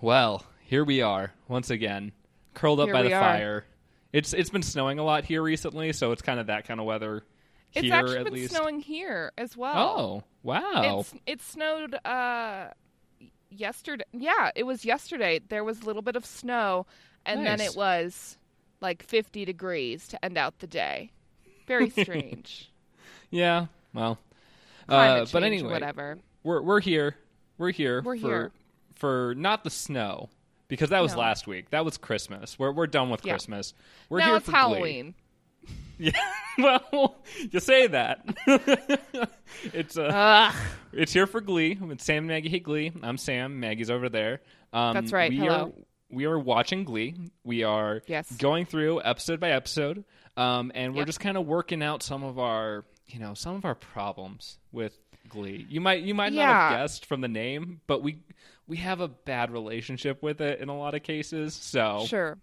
Well, here we are once again, curled up Here by the we are. fire. It's it's been snowing a lot here recently, so it's kind of that kind of weather It's actually at been least. snowing here as well. Oh, wow. It's it snowed uh yesterday. Yeah, it was yesterday. There was a little bit of snow and then it was like 50 degrees to end out the day. Very strange. yeah. Well, uh, change, but anyway, whatever. we're we're here. We're here We're for here. for not the snow because that was No. last week. That was Christmas. We're we're done with Yeah. Christmas. We're now here it's for Glee. Yeah. well, you say that. it's uh, Ugh. it's here for Glee. It's Sam and Maggie hate Glee. I'm Sam. Maggie's over there. Um, That's right. We Hello. are we are watching Glee. We are Yes. going through episode by episode, um, and we're Yep. just kind of working out some of our you know some of our problems with Glee. You might you might not have guessed from the name, but we we have a bad relationship with it in a lot of cases. So Sure.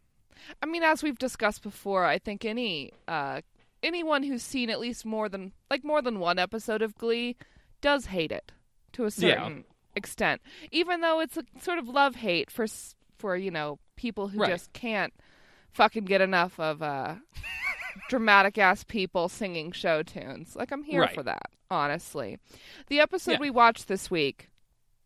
I mean, as we've discussed before, I think any uh, anyone who's seen at least more than like more than one episode of Glee does hate it to a Yeah. certain extent, even though it's a sort of love hate for for you know people who Right. just can't fucking get enough of uh, dramatic ass people singing show tunes. Like I'm here Right. for that, honestly. The episode Yeah. we watched this week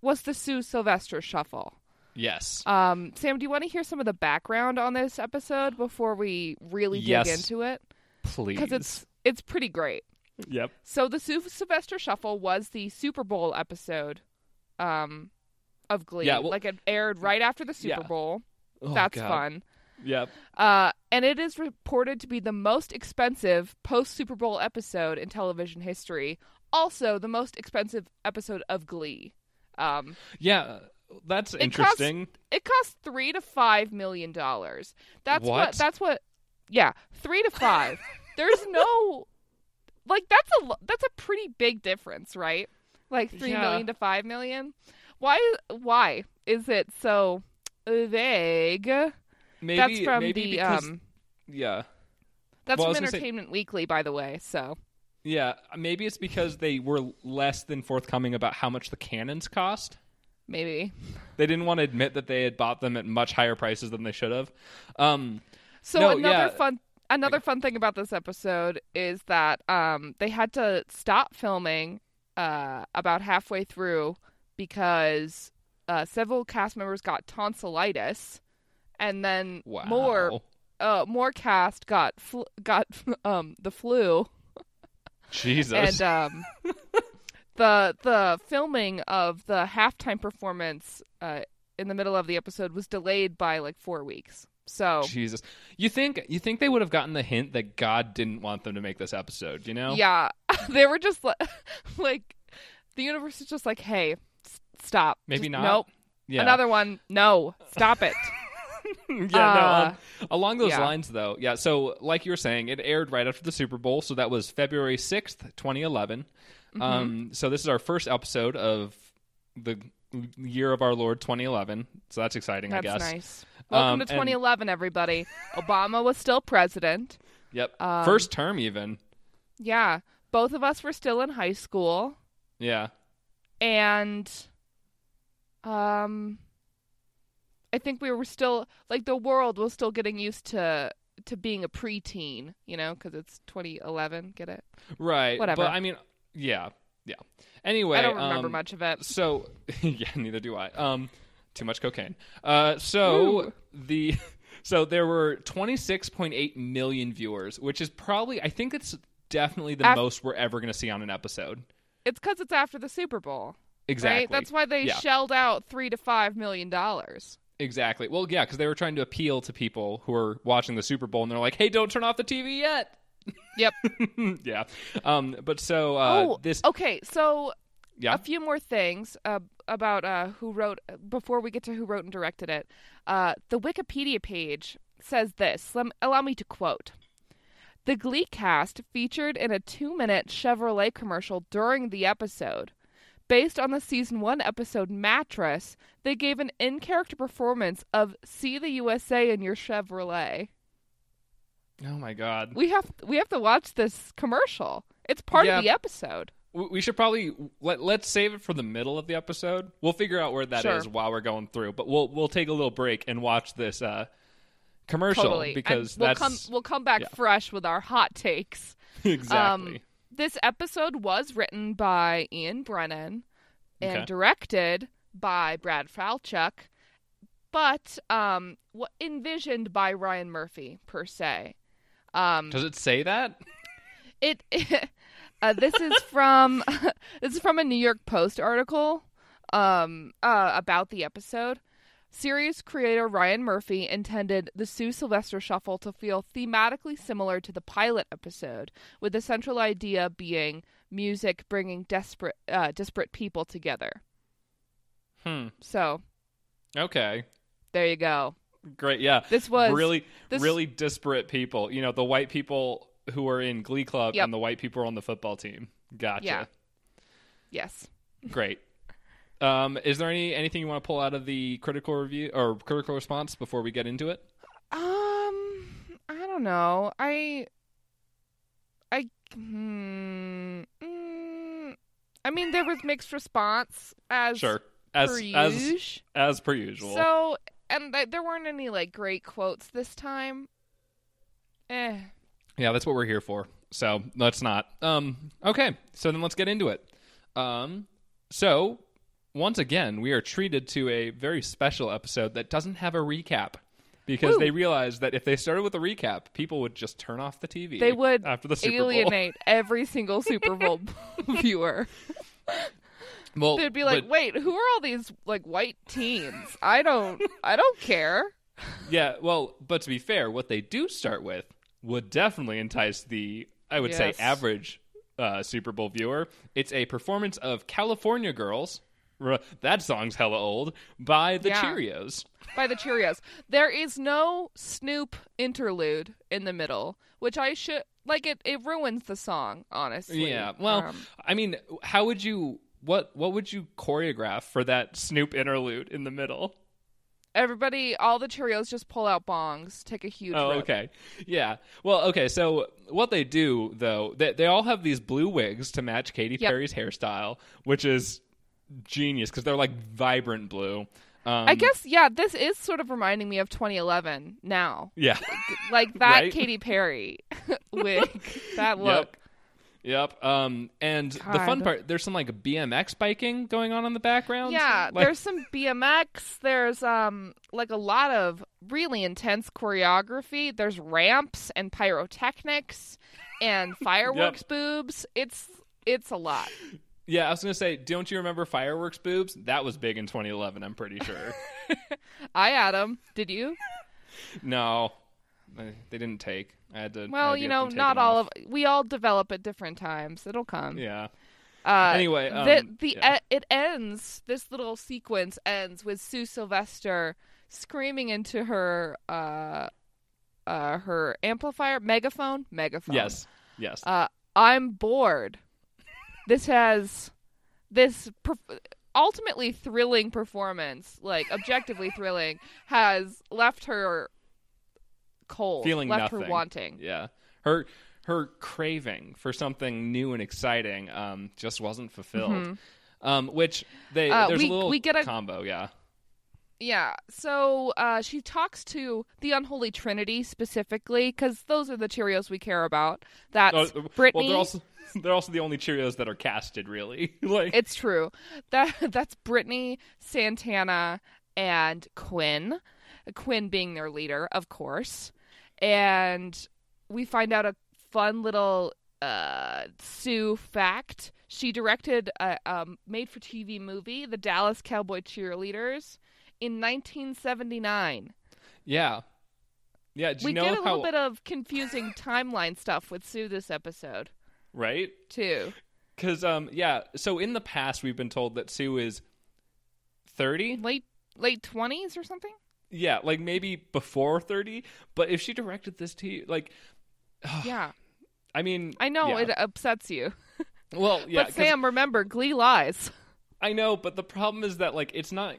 was the Sue Sylvester Shuffle. Yes, Um, Sam, do you want to hear some of the background on this episode before we really dig Yes, into it? please. Because it's it's pretty great. yep. So the Sue Sylvester Shuffle was the Super Bowl episode, um, of Glee. Yeah, well- like it aired right after the Super Yeah. Bowl. Oh, That's God. fun. Yep. Uh, and it is reported to be the most expensive post Super Bowl episode in television history. Also, the most expensive episode of Glee. Um, Yeah, that's interesting. it costs three to five million dollars. That's what? What? That's what. Yeah, three to five. There's no, like that's a that's a pretty big difference, right? Like three million Yeah. to five million. Why? Why is it so vague? maybe that's from maybe the because, um. yeah That's well, from gonna say- Entertainment Weekly, by the way. So yeah maybe it's because they were less than forthcoming about how much the cannons cost. Maybe. They didn't want to admit that they had bought them at much higher prices than they should have. Um, So No, another yeah. fun another fun thing about this episode is that um they had to stop filming uh about halfway through because uh several cast members got tonsillitis and then wow. more uh more cast got fl- got um the flu Jesus. and um the the filming of the halftime performance uh in the middle of the episode was delayed by like 4 weeks. So Jesus. You think you think they would have gotten the hint that God didn't want them to make this episode, you know? Yeah, they were just like, like the universe is just like, hey, s- stop. Maybe Just- not. Nope. Yeah. Another one. No, stop it. yeah, Uh, no. um, along those yeah. lines, though, yeah. So, like you were saying, it aired right after the Super Bowl, so that was February sixth, twenty Mm-hmm. Um, so this is our first episode of the year of our Lord, twenty eleven. So that's exciting, That's I guess. nice. Welcome Um, to and- 2011, everybody. Obama was still president. Yep, Um, first term even. Yeah, both of us were still in high school, Yeah, and um, I think we were still like the world was still getting used to to being a preteen, you know, because it's 2011. Get it? right. Whatever. But I mean, yeah, yeah. Anyway, I don't remember um, much of it. So yeah, neither do I. Um, too much cocaine. Uh, so Woo. the so there were 26.8 million viewers, which is probably I think it's definitely the Af- most we're ever going to see on an episode. It's because it's after the Super Bowl. Exactly. Right? That's why they Yeah. shelled out three to five million dollars. Exactly. Well, yeah, because they were trying to appeal to people who are watching the Super Bowl, and they're like, "Hey, don't turn off the TV yet." Yep. yeah. Um. But so uh, oh, this. okay. So Yeah. a few more things uh, about uh, who wrote before we get to who wrote and directed it. Uh, the Wikipedia page says this. Lem- allow me to quote. The Glee cast featured in a two minute Chevrolet commercial during the episode. Based on the season one episode Mattress, they gave an in character performance of See the USA in Your Chevrolet. Oh my god. We have we have to watch this commercial. It's part Yeah. of the episode. We should probably let let's save it for the middle of the episode. We'll figure out where that is Sure. while we're going through. But we'll we'll take a little break and watch this uh, commercial Totally. And because we'll come we'll come back yeah. fresh with our hot takes. exactly Um, this episode was written by Ian Brennan and Okay. directed by Brad Falchuk, but um, envisioned by Ryan Murphy per se. Um, Does it say that? it uh, this is from this is from a New York Post article um, uh, about the episode. Series creator Ryan Murphy intended the Sue Sylvester Shuffle to feel thematically similar to the pilot episode, with the central idea being music bringing desperate uh, disparate people together. Hmm. So Okay. there you go. Great. Yeah. This was really this- really disparate people. You know, the white people who are in Glee Club Yep. and the white people on the football team. Gotcha. Yeah. yes. Great. Um, is there any anything you want to pull out of the critical review or critical response before we get into it? Um, I don't know. I, I, hmm, mm, I mean, there was mixed response as Sure. As per as usual. as per usual. So, and th- there weren't any like great quotes this time. Eh. Yeah, that's what we're here for. So let's not. Um, okay, so then let's get into it. Um, so once again, we are treated to a very special episode that doesn't have a recap because they realized that if they started with a recap, people would just turn off the TV. They would after the Super Bowl. alienate every single Super Bowl viewer. Well, They'd be like, but- "Wait, who are all these like white teens? I don't, I don't care." yeah. Well, but to be fair, what they do start with would definitely entice the, I would say, average uh, Super Bowl viewer. It's a performance of California Girls. That song's hella old by the Yeah. Cheerios. by the Cheerios. There is no Snoop interlude in the middle, which I should like. It it ruins the song, honestly. Yeah. Well, Um, I mean, how would you what what would you choreograph for that Snoop interlude in the middle? everybody, all the Cheerios just pull out bongs, take a huge. Oh, rip. okay. Yeah. Well, okay. So what they do though, they they all have these blue wigs to match Katy Yep. Perry's hairstyle, which is genius because they're like vibrant blue. Um, I guess yeah. This is sort of reminding me of 2011 now, Yeah. like that Right? Katy Perry wig, that look. Yep. Um, and the fun part, there's some like BMX biking going on in the background. Yeah, Like- there's some BMX. There's um like a lot of really intense choreography. There's ramps and pyrotechnics and fireworks boobs. It's it's a lot. Yeah, I was gonna say, don't you remember fireworks boobs? That was big in 2011. I'm pretty sure. I had 'em. Did you? no, they they didn't take. I had to. Well, you know, not all off. of we all develop at different times. It'll come. Yeah. Uh, Anyway, the um, the yeah. e- it ends. This little sequence ends with Sue Sylvester screaming into her uh uh her amplifier megaphone megaphone. Yes. Yes. Uh, I'm bored. This has this perf- ultimately thrilling performance, like objectively thrilling, has left her cold, Feeling left nothing. her wanting. Yeah. Her her craving for something new and exciting um, just wasn't fulfilled. Um, which they Uh, there's we- a little we get a- combo. Yeah. Yeah, so uh, she talks to the Unholy Trinity specifically because those are the Cheerios we care about. That's Oh, Brittany. Well, they're also they're also the only Cheerios that are casted. Really. like. It's true. That that's Brittany, Santana, and Quinn. Quinn being their leader, of course. And we find out a fun little uh, Sue fact. She directed a um, made-for-TV movie, The Dallas Cowboy Cheerleaders, in 1979. yeah. Yeah. Do you we know get a how? little bit of confusing timeline stuff with Sue this episode right. too. Because um yeah, so in the past we've been told that Sue is thirty. Late late 20s or something. Yeah, like maybe before thirty. But if she directed this to you, like, Yeah, I mean, I know yeah. it upsets you. Well, yeah, But Sam, remember, Glee lies. I know, but the problem is that like it's not.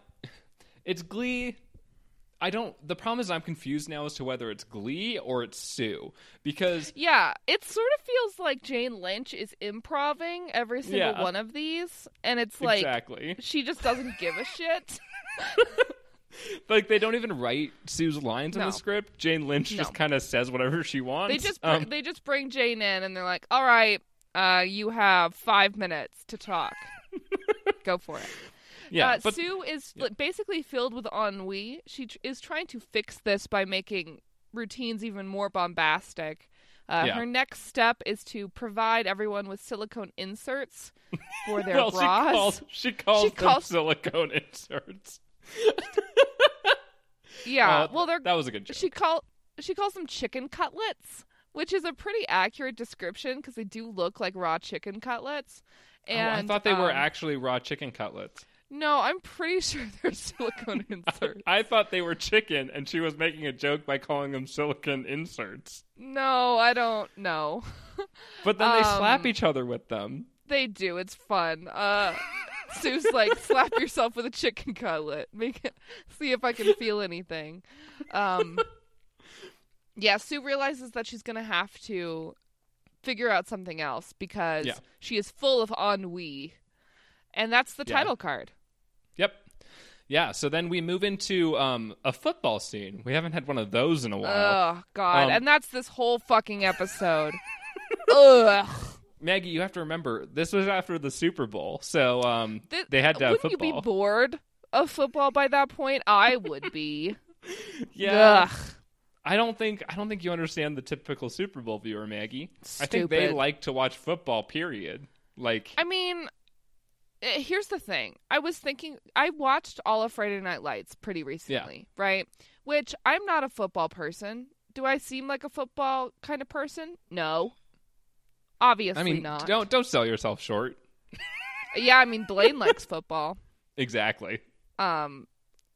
It's Glee. I don't. The problem is I'm confused now as to whether it's Glee or it's Sue because Yeah, it sort of feels like Jane Lynch is improving every single Yeah. one of these, and it's like exactly she just doesn't give a shit. like they don't even write Sue's lines in the script. Jane Lynch No. just kind of says whatever she wants. They just br- Um, they just bring Jane in, and they're like, "All right, uh, you have five minutes to talk. Go for it." yeah, uh, but Sue is li- basically filled with ennui. She tr- is trying to fix this by making routines even more bombastic. Uh, Yeah. Her next step is to provide everyone with silicone inserts for their well, bras. she calls she calls She them calls- silicone inserts. yeah, Uh, well, they're that was a good joke. she call she calls them chicken cutlets, which is a pretty accurate description because they do look like raw chicken cutlets. Oh, And I thought they were um, actually raw chicken cutlets. No, I'm pretty sure they're silicone inserts. I thought they were chicken, and she was making a joke by calling them silicone inserts. no, I don't know. But then they slap Um, each other with them. They do. It's fun. Uh, Sue's like, slap yourself with a chicken cutlet. Make it. See if I can feel anything. Um, yeah, Sue realizes that she's gonna have to figure out something else because Yeah. she is full of ennui, and that's the Yeah. title card. Yep. Yeah. So then we move into um, a football scene. We haven't had one of those in a while. Oh God! Um, and that's this whole fucking episode. Ugh. Maggie, you have to remember this was after the Super Bowl, so um, Th- they had to have Wouldn't football. you be bored of football by that point? I would be. yeah. Ugh. I don't think I don't think you understand the typical Super Bowl viewer, Maggie. I think they like to watch football. Period. Like, I mean, eh, here's the thing. I was thinking, I watched all of Friday Night Lights pretty recently, right? Which I'm not a football person. Do I seem like a football kind of person? No. Obviously I mean, not. don't don't sell yourself short. Yeah, I mean Blaine likes football. Exactly. Um,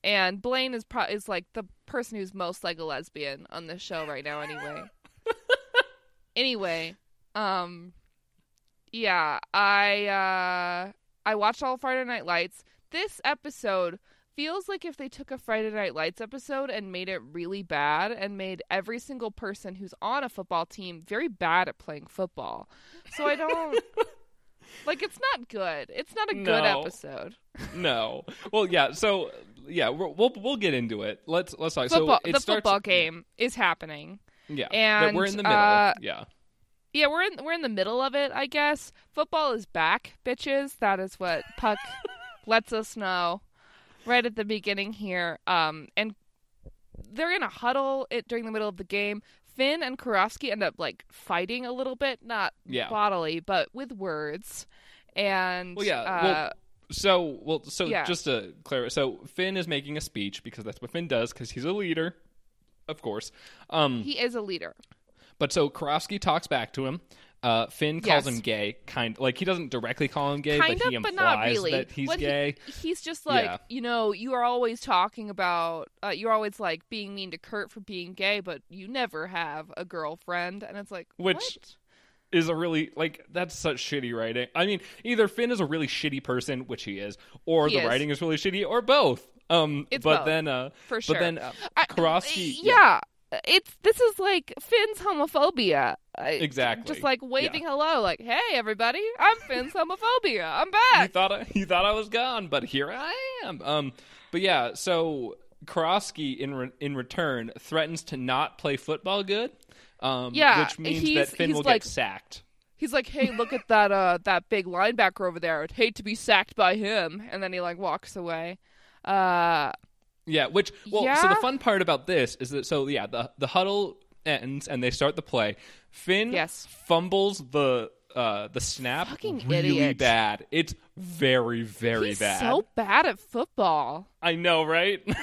and Blaine is pro- is like the person who's most like a lesbian on this show right now. Anyway. anyway, um, yeah, I uh, I watched all Friday Night Lights. This episode feels like if they took a Friday Night Lights episode and made it really bad and made every single person who's on a football team very bad at playing football. So I don't. Like it's not good. It's not a good episode. No. Well, yeah. So yeah, we'll we'll get into it. Let's let's talk. Football, so it the starts, football game is happening. Yeah. and, we're in the middle. uh, yeah. Yeah, we're in we're in the middle of it, I guess. Football is back, bitches. That is what Puck lets us know right at the beginning here. Um, and they're in a huddle it, during the middle of the game. Finn and Karofsky end up like fighting a little bit, not Yeah. bodily, but with words. And Well, yeah, uh, well, So well, so Yeah. just to clarify, so Finn is making a speech because that's what Finn does because he's a leader, of course. Um, he is a leader. but so Karofsky talks back to him. Uh, Finn calls Yes. him gay, kind like he doesn't directly call him gay, kind but of, he but implies not really. that he's What he- gay. he's just like, Yeah. you know, you are always talking about, uh, you're always like being mean to Kurt for being gay, but you never have a girlfriend, and it's like, Which- what? is a really like that's such shitty writing. I mean, either Finn is a really shitty person, which he is, or He the is. writing is really shitty, or both. Um, It's but both, then, uh, for sure. but then uh, I- Karofsky, yeah. It's this is like Finn's homophobia. Exactly. Just like waving hello, like, "Hey, everybody, I'm Finn's homophobia. I'm back." you back." thought I, you thought I was gone, but here I am. Um, but yeah, so Karofsky in re- in return threatens to not play football good. Um, Yeah, which means that Finn will like- get sacked. He's like, "Hey, look at that uh that big linebacker over there. I'd hate to be sacked by him." And then he like walks away. Uh Yeah, which well, so the fun part about this is that so yeah, the the huddle ends and they start the play. Finn Yes. fumbles the uh the snap Fucking really idiot. bad. It's very very he's bad. so bad at football. I know, right?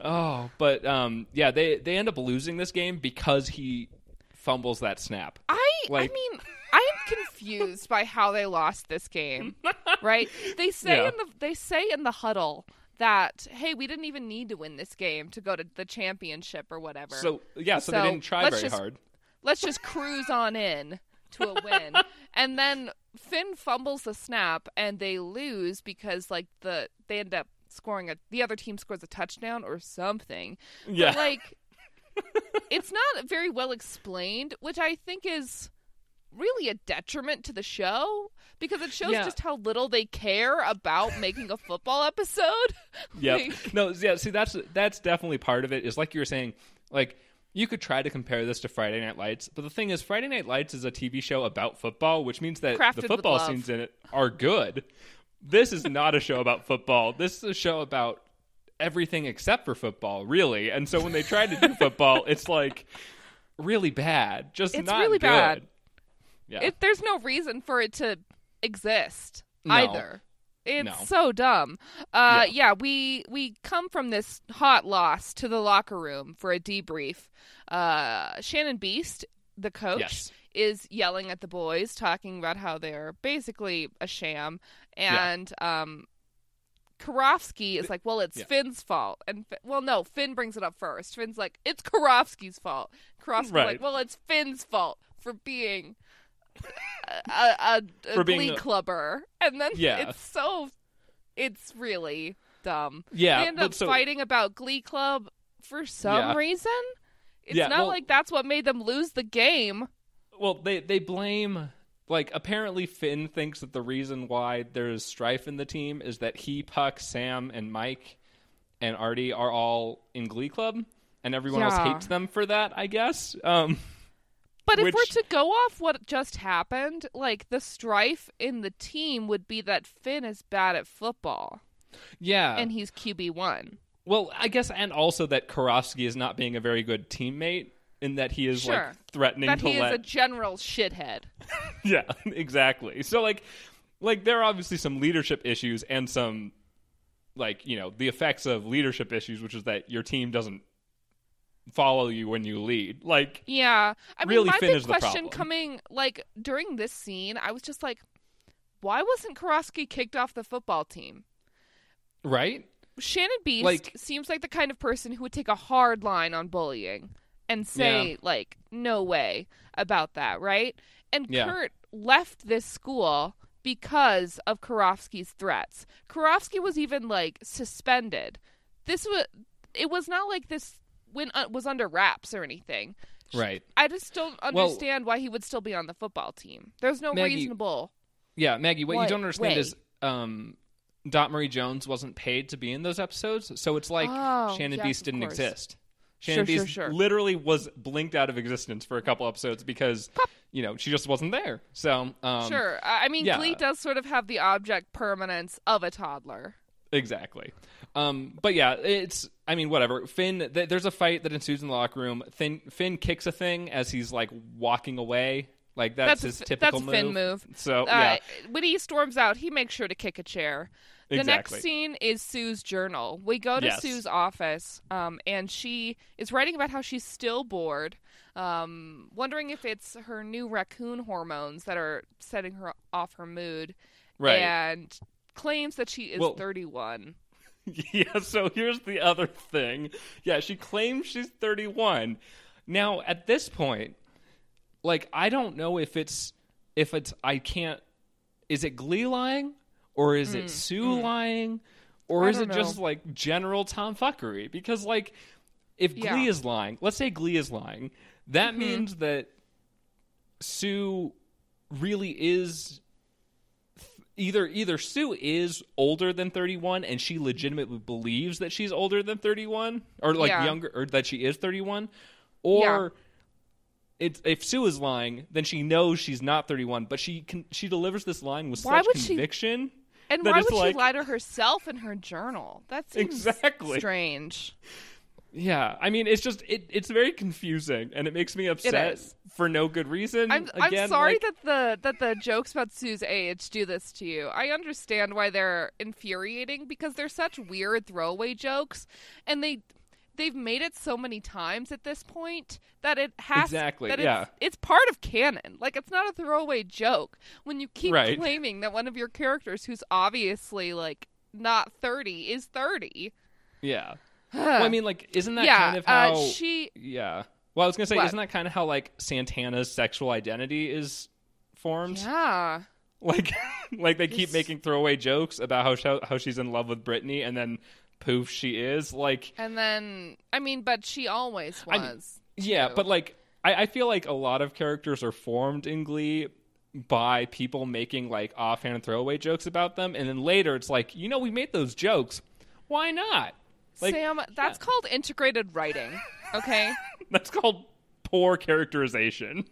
oh, but um yeah, they they end up losing this game because he fumbles that snap. I Like- I mean, I'm confused by how they lost this game. right? They say Yeah. in the they say in the huddle that hey, we didn't even need to win this game to go to the championship or whatever. So yeah, so, So, they didn't try very just- hard. let's just cruise on in to a win. and then Finn fumbles the snap and they lose because like the they end up scoring a the other team scores a touchdown or something. Yeah. But, like it's not very well explained, which I think is really a detriment to the show because it shows Yeah. just how little they care about making a football episode. yeah. Like- No, yeah, see that's that's definitely part of it. Is like you were saying, like you could try to compare this to Friday Night Lights, but the thing is Friday Night Lights is a TV show about football, which means that Crafted the football scenes in it are good. This is not a show about football. This is a show about everything except for football, really. And so when they try to do football, it's like really bad. Just It's not really good. bad. Yeah. It, there's no reason for it to exist No. either. It's No. so dumb. Uh, Yeah. yeah. we we come from this hot loss to the locker room for a debrief. Uh, Shannon Beiste, the coach, Yes. is yelling at the boys, talking about how they're basically a sham, Yeah. and um, Karofsky is like, "Well, it's Yeah. Finn's fault," and well, no, Finn brings it up first. Finn's like, "It's Karofsky's fault." Karofsky's Right. like, "Well, it's Finn's fault for being." A, a, a glee clubber, and then Yeah. it's so, it's really dumb. Yeah, they end up so- fighting about Glee Club for some Yeah. reason. It's Yeah, not well- like that's what made them lose the game. Well, they they blame like apparently Finn thinks that the reason why there's strife in the team is that he, Puck, Sam, and Mike and Artie are all in Glee Club, and everyone else hates them for that. I guess. Um, But if we're to go off what just happened, like the strife in the team would be that Finn is bad at football yeah. and he's QB one. well, I guess, and also that Karofsky is not being a very good teammate in that he is Sure. like threatening That to he let is a general shithead. Yeah, exactly. So like like there are obviously some leadership issues and some like, you know, the effects of leadership issues, which is that your team doesn't follow you when you lead. Like Yeah. I mean, Really my big the question problem. coming, like, during this scene, I was just like, why wasn't Karofsky kicked off the football team? right? Shannon Beiste Like- seems like the kind of person who would take a hard line on bullying and say, Yeah. like, no way about that, right? And Yeah. Kurt left this school because of Karofsky's threats. Karofsky was even, like, suspended. This was, it was not like this when uh, was under wraps or anything. Right. I just don't Well- understand why he would still be on the football team. There's no Maggie, reasonable. Yeah, Maggie, what, you don't understand way? is um Dot Marie Jones wasn't paid to be in those episodes, so it's like Oh, Shannon yes, Beiste didn't exist. Shannon Sure, sure, Beiste sure. literally was blinked out of existence for a couple episodes because you know she just wasn't there. So um, sure. I I mean, yeah. Glee does sort of have the object permanence of a toddler. Exactly. Um, but yeah, it's. I mean, whatever. Finn. Th- there's a fight that ensues in the locker room. Finn. Finn kicks a thing as he's like walking away. Like that's, That's his typical that's a Finn move. So Uh, yeah, When he storms out, he makes sure to kick a chair. The Exactly. next scene is Sue's journal. We go to Yes. Sue's office, um, and she is writing about how she's still bored, um, wondering if it's her new raccoon hormones that are setting her off her mood, right. and claims that she is Well- 31. Yeah, so here's the other thing. Yeah, she claims she's 31. Now, at this point, like I don't know if it's if it's I can't is it Glee lying or is it Sue lying or. I is it don't just like general tomfuckery? Because like if Glee Yeah. Mm-hmm. is lying, let's say Glee is lying, that means that Sue really is either either Sue is older than 31 and she legitimately believes that she's older than 31 or like Yeah. younger or that she is 31 or it's if Sue is lying then she knows she's not 31 but she can she delivers this line with Why such would she- conviction And why would like- she lie to herself in her journal? That seems Exactly. strange. Yeah i mean it's just it, it's very confusing and it makes me upset for no good reason I'm Again, I'm sorry like- that the that the jokes about Sue's age do this to you. I understand why they're infuriating because they're such weird throwaway jokes, and they they've made it so many times at this point that it has Exactly, that yeah. it's, it's part of canon. Like it's not a throwaway joke when you keep Right. claiming that one of your characters who's obviously like not 30 is 30. yeah well i mean like isn't that yeah, kind of how uh, she Yeah. Well, I was gonna say, isn't that kind of how like Santana's sexual identity is formed. Yeah. Like, like they keep This- making throwaway jokes about how sh- how she's in love with Brittany, and then poof, she is. Like, And then, I mean, but she always I- was. yeah, but like, I, I feel like a lot of characters are formed in Glee by people making like offhand throwaway jokes about them, and then later it's like, you know, we made those jokes. Why not? Like, Sam, that's called integrated writing. Okay. that's called poor characterization.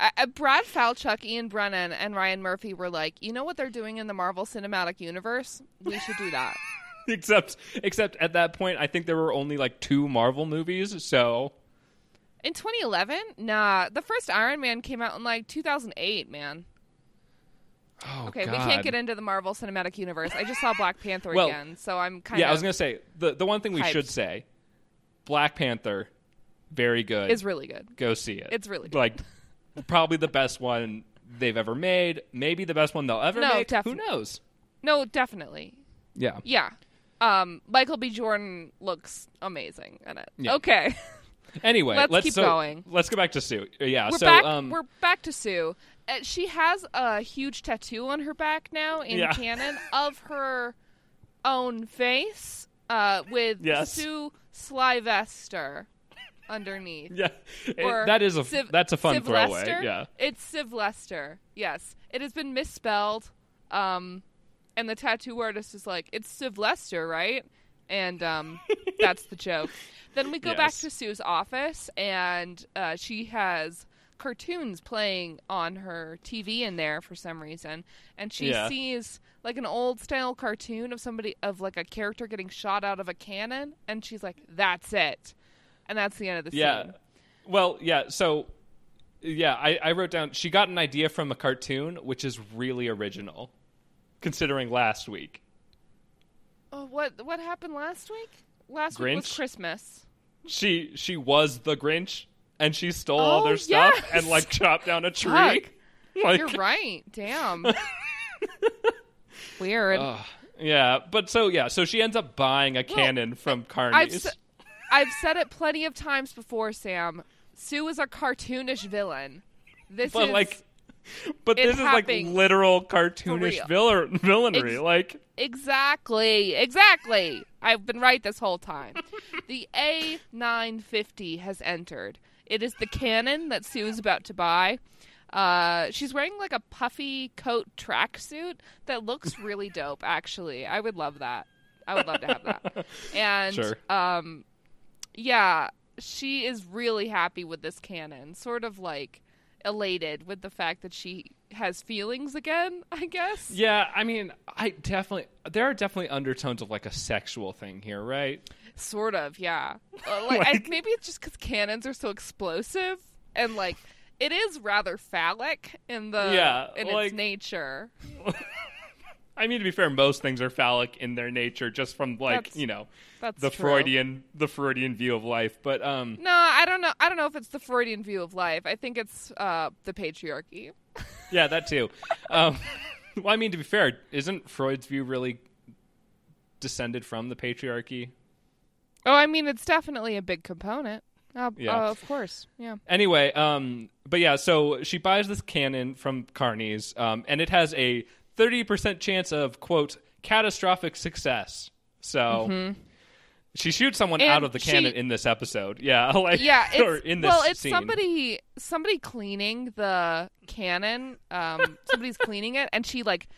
uh, Brad Falchuk, Ian Brennan, and Ryan Murphy were like, you know what they're doing in the Marvel Cinematic Universe? We should do that. except, except at that point, I think there were only like two Marvel movies, so in 2011? Nah, the first Iron Man came out in like 2008, man. Oh, Okay, we can't get into the Marvel Cinematic Universe. I just saw Black Panther Well, again, so I'm kind Yeah, of. Yeah, I was gonna say the the one thing we hyped. should say, Black Panther, very good. Is really good. Go see it. It's really good. like probably the best one they've ever made. Maybe the best one they'll ever No, make. Who knows? No, definitely. Yeah. Yeah. Um, Michael B. Jordan looks amazing in it. Yeah. Okay. Anyway, Let's let's keep so- going. Let's go back to Sue. Yeah. we're so back. um, we're back to Sue. Uh, she has a huge tattoo on her back now in Yeah. canon of her own face, uh, with Yes. Sue Slyvester underneath. yeah, it- that is a Civ- that's a fun Civ throwaway. Lester? Yeah. It's Civ Lester. Yes, it has been misspelled. Um, and the tattoo artist is like, "It's Civ Lester, right?" And um, that's the joke. Then we go back to Sue's office, and uh, she has cartoons playing on her TV in there for some reason, and she Yeah. sees like an old style cartoon of somebody of like a character getting shot out of a cannon, and she's like, "That's it," and that's the end of the Yeah. scene. Well, yeah. So, yeah, I, I wrote down she got an idea from a cartoon, which is really original, considering last week. Oh, what what happened last week? Last week was Grinch? Christmas. She she was the Grinch, and she stole all Oh, their stuff yes! and like chopped down a tree. Fuck. Like, You're right. Damn. Weird. yeah, but so yeah, so she ends up buying a cannon from I've s- I've said it plenty of times before, Sam. Sue is a cartoonish villain. This but is like, but this is like literal cartoonish real. villain, villainry. Ex- like, exactly, exactly. I've been right this whole time. the A950 has entered. It is the cannon that Sue is about to buy. Uh, she's wearing like a puffy coat tracksuit that looks really dope. Actually, I would love that. I would love to have that. And Sure. um, yeah, she is really happy with this cannon. Sort of like elated with the fact that she has feelings again. I guess. yeah, I mean, I definitely there are definitely undertones of like a sexual thing here, right? Sort of, yeah. Uh, like, I, maybe it's just because cannons are so explosive and like it is rather phallic in the Yeah, in like- its nature. I mean, to be fair, most things are phallic in their nature, just from like That's- you know the true. Freudian the Freudian view of life. But um, No, I don't know. I don't know if it's the Freudian view of life. I think it's uh, the patriarchy. yeah, that too. um, well, I mean, to be fair, isn't Freud's view really descended from the patriarchy? Oh, I mean, it's definitely a big component. Uh, Yeah. uh, of course. Yeah. Anyway, um, but yeah, so she buys this cannon from Carney's, um, and it has a thirty percent chance of quote catastrophic success. So she shoots someone Mm-hmm. And out of the she- cannon in this episode. Yeah, like Yeah, or it's in this well, it's scene. somebody somebody cleaning the cannon. Um, somebody's cleaning it, and she like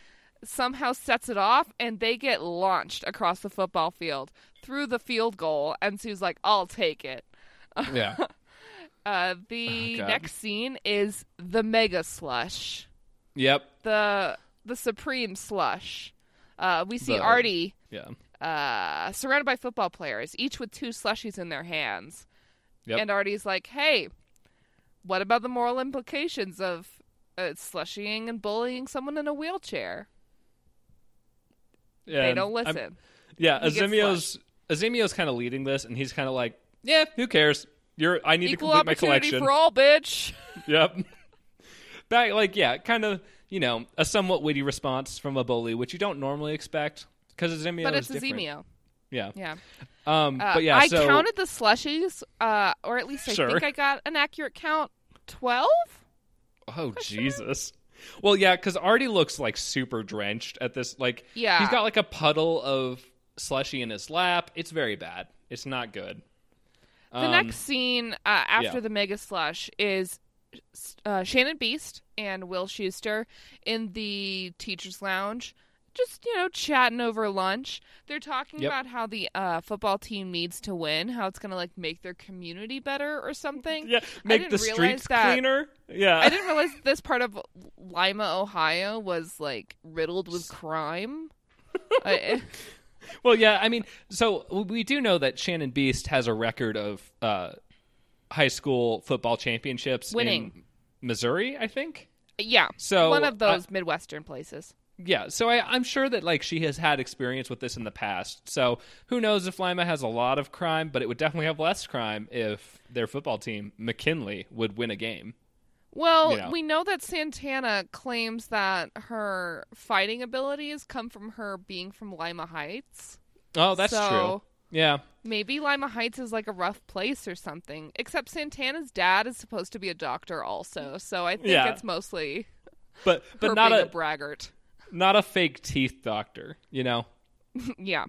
somehow sets it off, and they get launched across the football field through the field goal, and Sue's like, "I'll take it." Yeah, Uh, the Oh, next scene is the mega slush, yep, the the supreme slush. Uh, we see The- Artie yeah, uh, surrounded by football players, each with two slushies in their hands. Yep. And Artie's like, hey, what about the moral implications of uh, slushying and bullying someone in a wheelchair? They don't I'm- listen. yeah, He gets Azimio's Azimio's kind of leading this, and he's kind of like, yeah, who cares? You're I need Equal to complete my collection. for all, bitch. Yep. Back like yeah, kind of you know a somewhat witty response from a bully, which you don't normally expect because Azimio but it's a different. Zemio. Yeah. Yeah. Um. Uh, but yeah. I so counted the slushies, uh, or at least I Sure. think I got an accurate count. Twelve? Oh Jesus. Well, yeah, because Artie looks like super drenched at this. Like, Yeah. he's got like a puddle of slushy in his lap. It's very bad. It's not good. The Um, next scene uh, after yeah. the mega slush is uh, Shannon Beiste and Will Schuester in the teachers' lounge, just you know chatting over lunch. They're talking Yep. about how the uh, football team needs to win, how it's gonna like make their community better or something. Yeah, make the streets that- cleaner. Yeah, I didn't realize this part of Lima, Ohio, was like riddled with crime. I, Well, yeah, I mean, so we do know that Shannon Beiste has a record of uh, high school football championships Winning. in Missouri, I think. yeah, So, one of those midwestern places. Yeah, so I, I'm sure that like she has had experience with this in the past. So who knows if Lima has a lot of crime, but it would definitely have less crime if their football team, McKinley, would win a game. Well, you know. we know that Santana claims that her fighting abilities come from her being from Lima Heights. Oh, that's So- true. Yeah, Maybe Lima Heights is like a rough place or something. Except Santana's dad is supposed to be a doctor also, so I think Yeah. it's mostly but but not being a, a braggart. Not a fake teeth doctor. You know. yeah.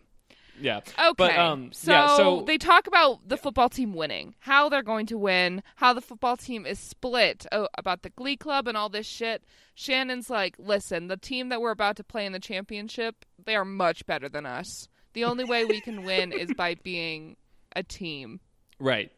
Yeah. Okay. But um, so, yeah. So they talk about the football team winning, how they're going to win, how the football team is split, oh, about the glee club and all this shit. Shannon's like, "Listen, the team that we're about to play in the championship, they are much better than us. The only way we can win is by being a team." right.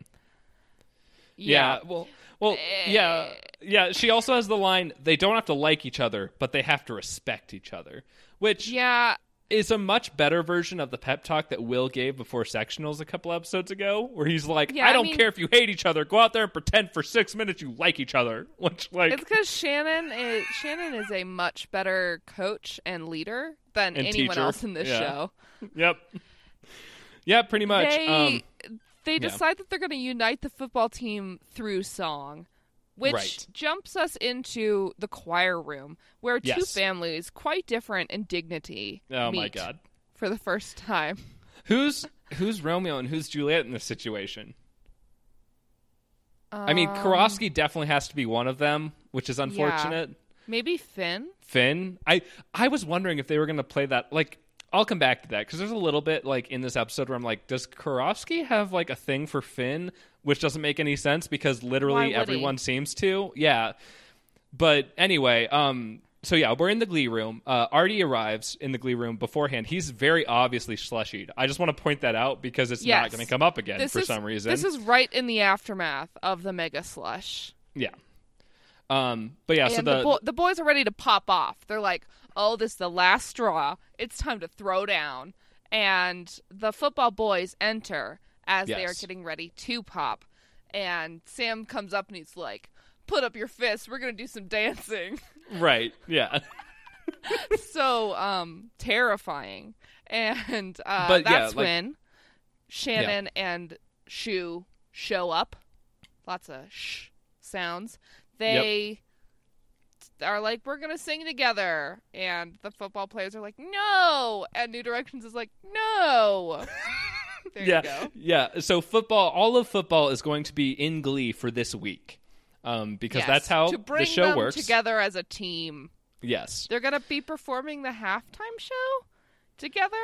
Yeah. Yeah. Well. Well. Yeah. Yeah. She also has the line: "They don't have to like each other, but they have to respect each other," which Yeah. is a much better version of the pep talk that Will gave before sectionals a couple episodes ago, where he's like, Yeah, "I I don't mean- care if you hate each other. Go out there and pretend for six minutes you like each other." Which, like, It's because Shannon is Shannon is a much better coach and leader than And anyone teacher. else in this Yeah. show. yep, yeah, pretty much. They um, they yeah. decide that they're going to unite the football team through song, which Right. jumps us into the choir room where two Yes. families quite different in dignity oh my meet god, for the first time. who's who's Romeo and who's Juliet in this situation? I mean, Um, Karofsky definitely has to be one of them, which is unfortunate. maybe Finn. Finn. I I was wondering if they were going to play that. Like, I'll come back to that because there's a little bit like in this episode where I'm like, does Karofsky have like a thing for Finn, which doesn't make any sense because literally would he? everyone seems to. Yeah. But anyway, um. So yeah, we're in the glee room. Uh, Artie arrives in the glee room beforehand. He's very obviously slushied. I just want to point that out because it's not going to come up again This for is, some reason. This is right in the aftermath of the mega slush. yeah. Um. But yeah. so the, the, bo- the boys are ready to pop off. They're like, "Oh, this is the last straw. It's time to throw down." And the football boys enter as they are getting ready to pop. And Sam comes up and he's like, "Put up your fists. We're gonna do some dancing." right. Yeah. so um, terrifying. And uh, But, yeah, that's like- when Shannon and Schue show up. Lots of sh sounds. They are like, we're going to sing together. And the football players are like, no. And New Directions is like, no. there yeah, you go. yeah. So football, all of football is going to be in Glee for this week, um, because Yes, that's how to bring the show works. together as a team. Yes. They're going to be performing the halftime show together.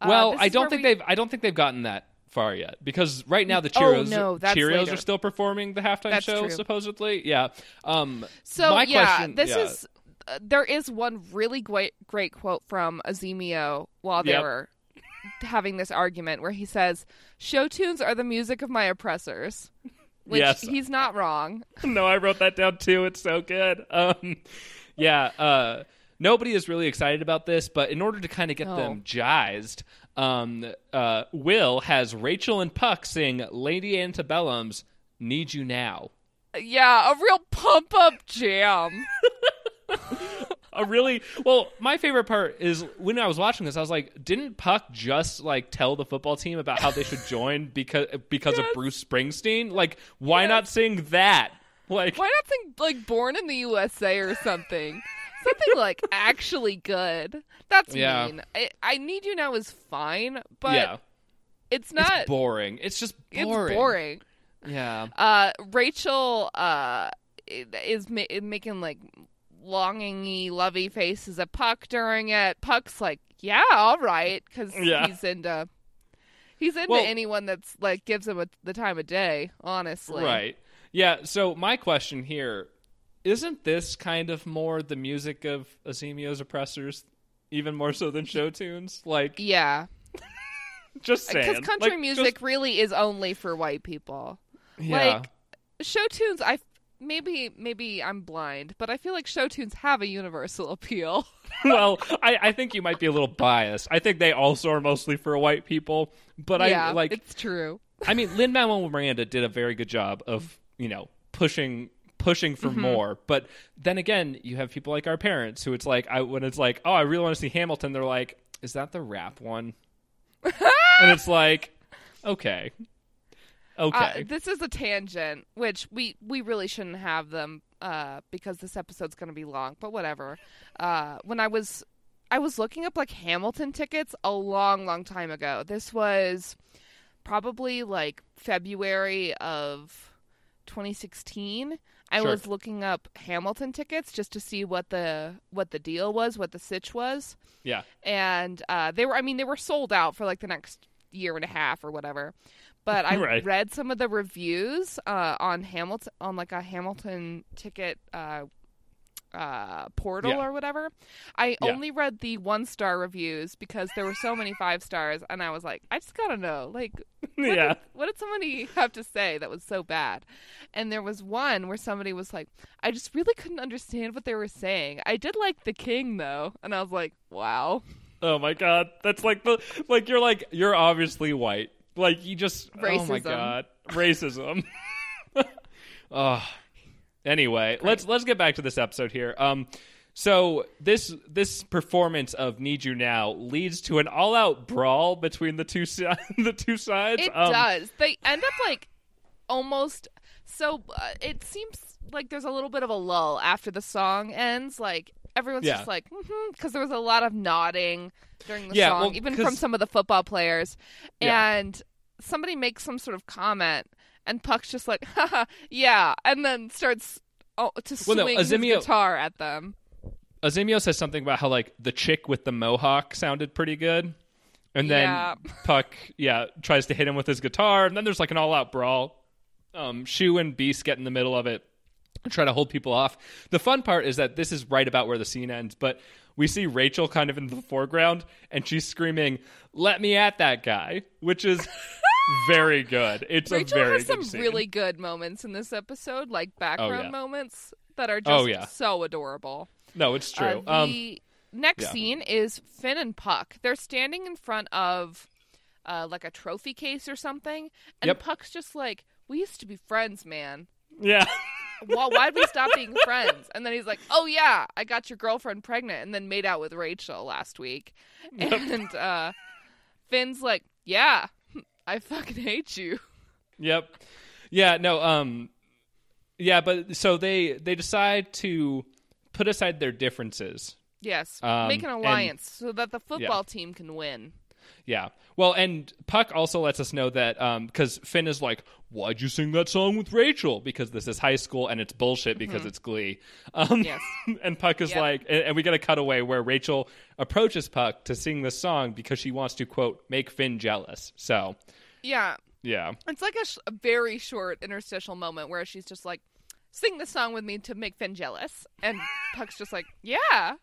Uh, Well, I don't think we- they've. I don't think they've gotten that far yet because right now the Oh, Cheerios, no, Cheerios later. are still performing the halftime That's show true. supposedly. Yeah. Um. So my yeah, question, this yeah. is uh, there is one really great great quote from Azimio while they Yep. were having this argument where he says, "Show tunes are the music of my oppressors," which Yes. he's not wrong. no, I wrote that down too. It's so good. Um, yeah. Uh, nobody is really excited about this, but in order to kind of get them jazzed, um, uh, Will has Rachel and Puck sing Lady Antebellum's "Need You Now." Yeah, a real pump up jam. a really well my favorite part is when i was watching this i was like didn't puck just like tell the football team about how they should join because because of bruce springsteen like why Yes. not sing that like Why not sing like "Born in the USA" or something? Something like actually good. That's Yeah. mean. I, I need you now is fine, but yeah it's not. it's boring it's just it's boring boring. yeah Uh, Rachel uh, is ma- making like longingy, lovey faces at Puck during it. Puck's like, "Yeah, all right," because Yeah. he's into he's into Well- anyone that's like gives him a, the time of day. Honestly, Right. Yeah. So my question here isn't this kind of more the music of Azimio's oppressors, even more so than show tunes? Like, Yeah, just uh, saying. because country Like, music really is only for white people. yeah. like show tunes, I maybe maybe I'm blind, but I feel like show tunes have a universal appeal. well, I, I think you might be a little biased. I think they also are mostly for white people, but yeah, I like. it's true. I mean, Lin Manuel Miranda did a very good job of you know pushing pushing for more. But then again, you have people like our parents who it's like I when it's like, oh, I really want to see Hamilton. They're like, is that the rap one? and it's like, okay, okay, Uh, this is a tangent, which we we really shouldn't have them uh, because this episode's going to be long. But whatever. Uh, when I was I was looking up like Hamilton tickets a long, long time ago. This was probably like February of 2016. I Sure. was looking up Hamilton tickets just to see what the what the deal was, what the sitch was yeah, and uh, they were i mean they were sold out for like the next year and a half or whatever but i Right. read some of the reviews uh, on hamilton on like a hamilton ticket uh, uh, portal Yeah. or whatever i Yeah. only read the one star reviews because there were so many five stars and i was like i just gotta know like what yeah. did, what did somebody have to say that was so bad? And there was one where somebody was like, I just really couldn't understand what they were saying. I did like the king though. And I was like, wow. Oh my god, that's like the like you're like you're obviously white. Like you just oh my Racism. god, racism. oh. Anyway, let's let's get back to this episode here. Um so this this performance of Need You Now leads to an all-out brawl between the two si- the two sides. It Um, does. They end up like almost so uh, it seems like there's a little bit of a lull after the song ends like everyone's Yeah. just like because there was a lot of nodding during the Yeah, song well, even from some of the football players Yeah. and somebody makes some sort of comment and puck's just like haha yeah and then starts oh, to Well, swing no, his Azimio- guitar at them Azimio says something about how like the chick with the mohawk sounded pretty good. And then Yeah. Puck, yeah, tries to hit him with his guitar, and then there's like an all-out brawl. Um, Schue and Beiste get in the middle of it, and try to hold people off. The fun part is that this is right about where the scene ends, but we see Rachel kind of in the foreground, and she's screaming, "Let me at that guy," which is very good. It's Rachel a very has some good really good moments in this episode like background yeah. moments that are just Oh, yeah. so adorable no, it's true. Uh, um, the next yeah. scene is Finn and Puck. They're standing in front of uh, like a trophy case or something, and Yep. Puck's just like, "We used to be friends, man. yeah. Why why'd we stop being friends?" And then he's like, "Oh yeah, I got your girlfriend pregnant, and then made out with Rachel last week." And uh, Finn's like, "Yeah, I fucking hate you." Yep. Yeah, no, um yeah, but so they they decide to put aside their differences. Yes, Um, make an and- alliance so that the football team can win. Yeah. Well, and Puck also lets us know that um cuz Finn is like, "Why'd you sing that song with Rachel?" because this is high school and it's bullshit because it's Glee. Um Yes. and Puck is Yep. like and, and we get a cutaway where Rachel approaches Puck to sing this song because she wants to quote make Finn jealous. So, Yeah, yeah. it's like a, sh- a very short interstitial moment where she's just like, "Sing the song with me to make Finn jealous," and Puck's just like, "Yeah."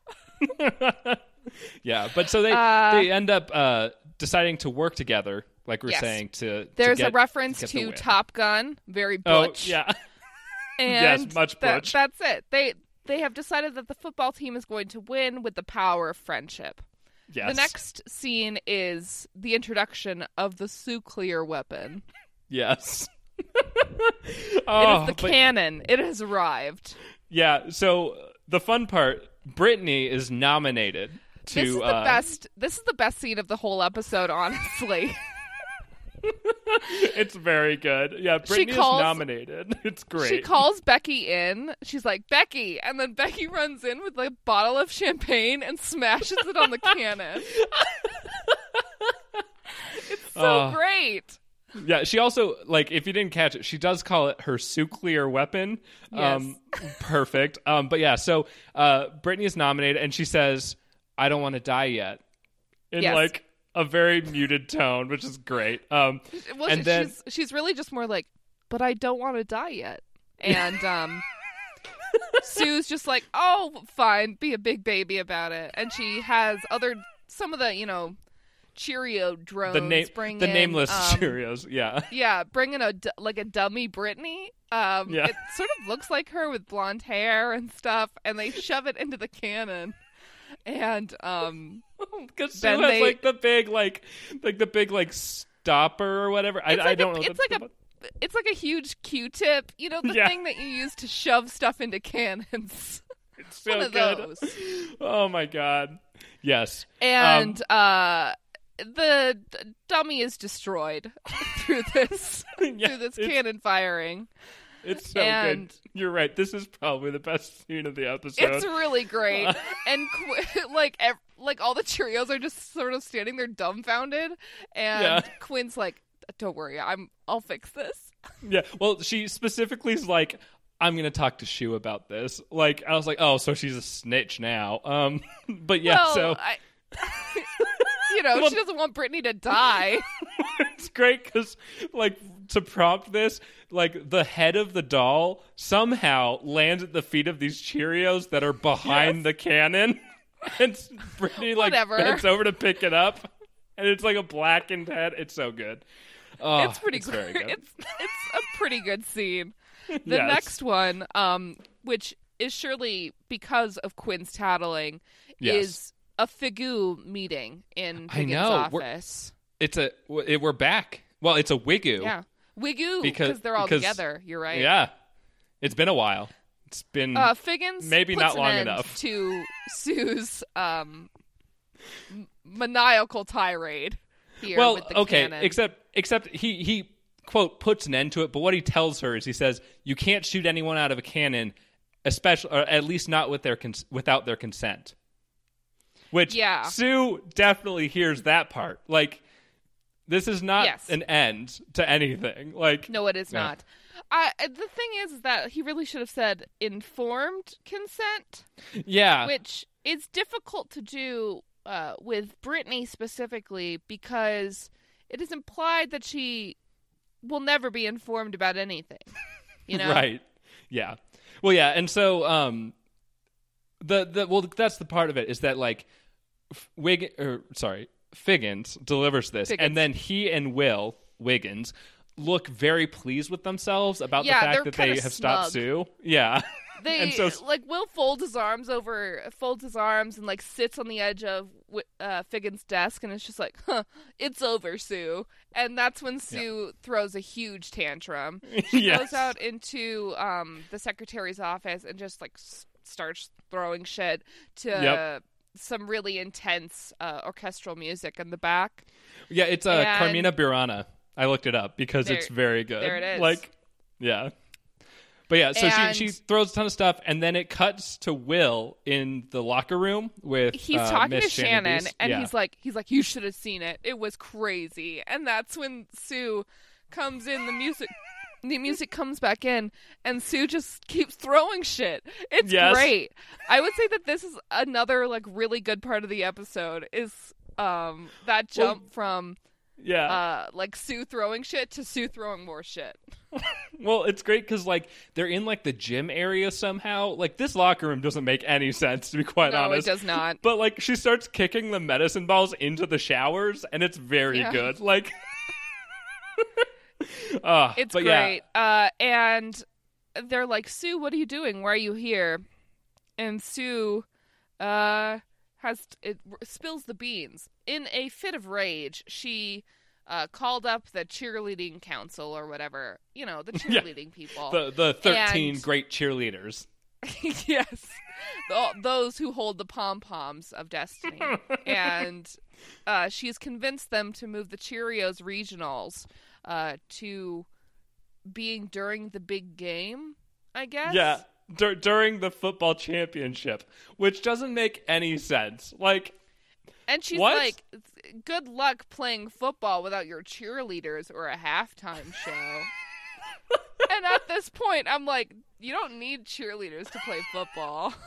Yeah, but so they Uh, they end up uh, deciding to work together, like we we're Yes. saying to. to There's get- a reference the to. Top Gun, very Oh yeah, and yes, much that- butch. that's it. They they have decided that the football team is going to win with the power of friendship. yes. The next scene is the introduction of the nuclear weapon. yes. it oh, is the but- cannon. It has arrived. yeah. So the fun part, Brittany is nominated to. this is the uh, best. This is the best scene of the whole episode, honestly. It's very good. Yeah, Brittany calls- is nominated. It's great. She calls Becky in. She's like, Becky. And then Becky runs in with a bottle of champagne and smashes it on the cannon. it's so Oh. great. Yeah, she also like if you didn't catch it, she does call it her nuclear weapon. Um perfect. Um but yeah, so uh Brittany is nominated and she says, I don't want to die yet. In Yes. like a very muted tone, which is great. Um Well, And she- then- she's she's really just more like, but I don't want to die yet. And um, Sue's just like, oh, fine, be a big baby about it. And she has other some of the you know Cheerio drones. the name bring the in, nameless um, Cheerios. Yeah. Yeah, bringing a like a dummy Brittany. Um, Yeah. it sort of looks like her with blonde hair and stuff, and they shove it into the cannon. And um, Because Then has they- like the big like like the big like stopper or whatever. I, like don't a, know. It's like a it's like a huge Q-tip, you know, the Yeah. thing that you use to shove stuff into cannons. it's so One of good. those. Oh my god. Yes. And Um, uh, the d- dummy is destroyed through this Yeah, through this cannon firing. It's so And- good. You're right. This is probably the best scene of the episode. It's really great, Uh. and Qu- like ev- like all the Cheerios are just sort of standing there dumbfounded, and Yeah. Quinn's like, "Don't worry, I'm I'll fix this." yeah. Well, she specifically is like, I'm gonna talk to Schue about this. Like, I was like, oh, so she's a snitch now. Um, but yeah. well, so I, you know, Well- she doesn't want Brittany to die. it's great because like to prompt this like the head of the doll somehow lands at the feet of these cheerios that are behind Yes. the cannon and brittany like Whatever. bends over to pick it up and it's like a blackened head it's so good oh, it's pretty very good. good It's it's a pretty good scene. The Yes. next one, um, which is surely because of Quinn's tattling, Yes. is a Figu meeting in I Figgins' know. We're- office. it's a it, we're back well it's a wiggle Yeah, Wigu Because- they're all because- together. You're right. yeah it's been a while it's been Uh, Figgins Maybe not long enough. to Sue's um, maniacal tirade here. well with the okay cannon. except except he he quote puts an end to it but what he tells her is he says you can't shoot anyone out of a cannon especially or at least not with their cons- without their consent which Yeah. sue definitely hears that part like this is not Yes. an end to anything like no, it is Yeah. not. I, the thing is that he really should have said informed consent, yeah which is difficult to do uh, with Brittany specifically because it is implied that she will never be informed about anything. You know, Right. Yeah. Well, yeah, and so um, the the well, that's the part of it is that like Wig or sorry, Figgins delivers this, Figgins. and then he and Will Wiggins look very pleased with themselves about Yeah, the fact that they have stopped. Sue. Yeah. They And so- like Will folds his arms over, folds his arms, and like sits on the edge of uh, Figgins' desk, and it's just like, "Huh, it's over, Sue." And that's when Sue throws a huge tantrum. She yes. goes out into um, the secretary's office and just like s- starts throwing shit to Yep. Some really intense uh, orchestral music in the back. Yeah, it's uh, And- Carmina Burana. I looked it up because There- it's very good. there it is. Like, yeah. But yeah, so And- she she throws a ton of stuff, and then it cuts to Will in the locker room with He's uh, talking Miss to Shannon, Beiste. and Yeah. he's like, he's like, you should have seen it. It was crazy. And that's when Sue comes in. The music, the music comes back in, and Sue just keeps throwing shit. It's Yes. great. I would say that this is another like really good part of the episode is um that Well, jump from yeah. uh like Sue throwing shit to Sue throwing more shit. Well, it's great because like they're in like the gym area somehow. Like this locker room doesn't make any sense to be quite no, honest. it does not. But like she starts kicking the medicine balls into the showers, and it's very Yeah. good. Like, uh, It's but yeah, great. Uh, and they're like, Sue, what are you doing? Why are you here? And Sue uh, has it spills the beans. In a fit of rage, she uh, called up the cheerleading council or whatever. You know, the Yeah. cheerleading people. the the thirteen And- great cheerleaders. yes, Th- those who hold the pom poms of destiny, and uh, she's convinced them to move the Cheerios regionals uh, to being during the big game. I guess. Yeah, dur- during the football championship, which doesn't make any sense. Like, And she's What? like, "Good luck playing football without your cheerleaders or a halftime show." and at this point, I'm like, "You don't need cheerleaders to play football."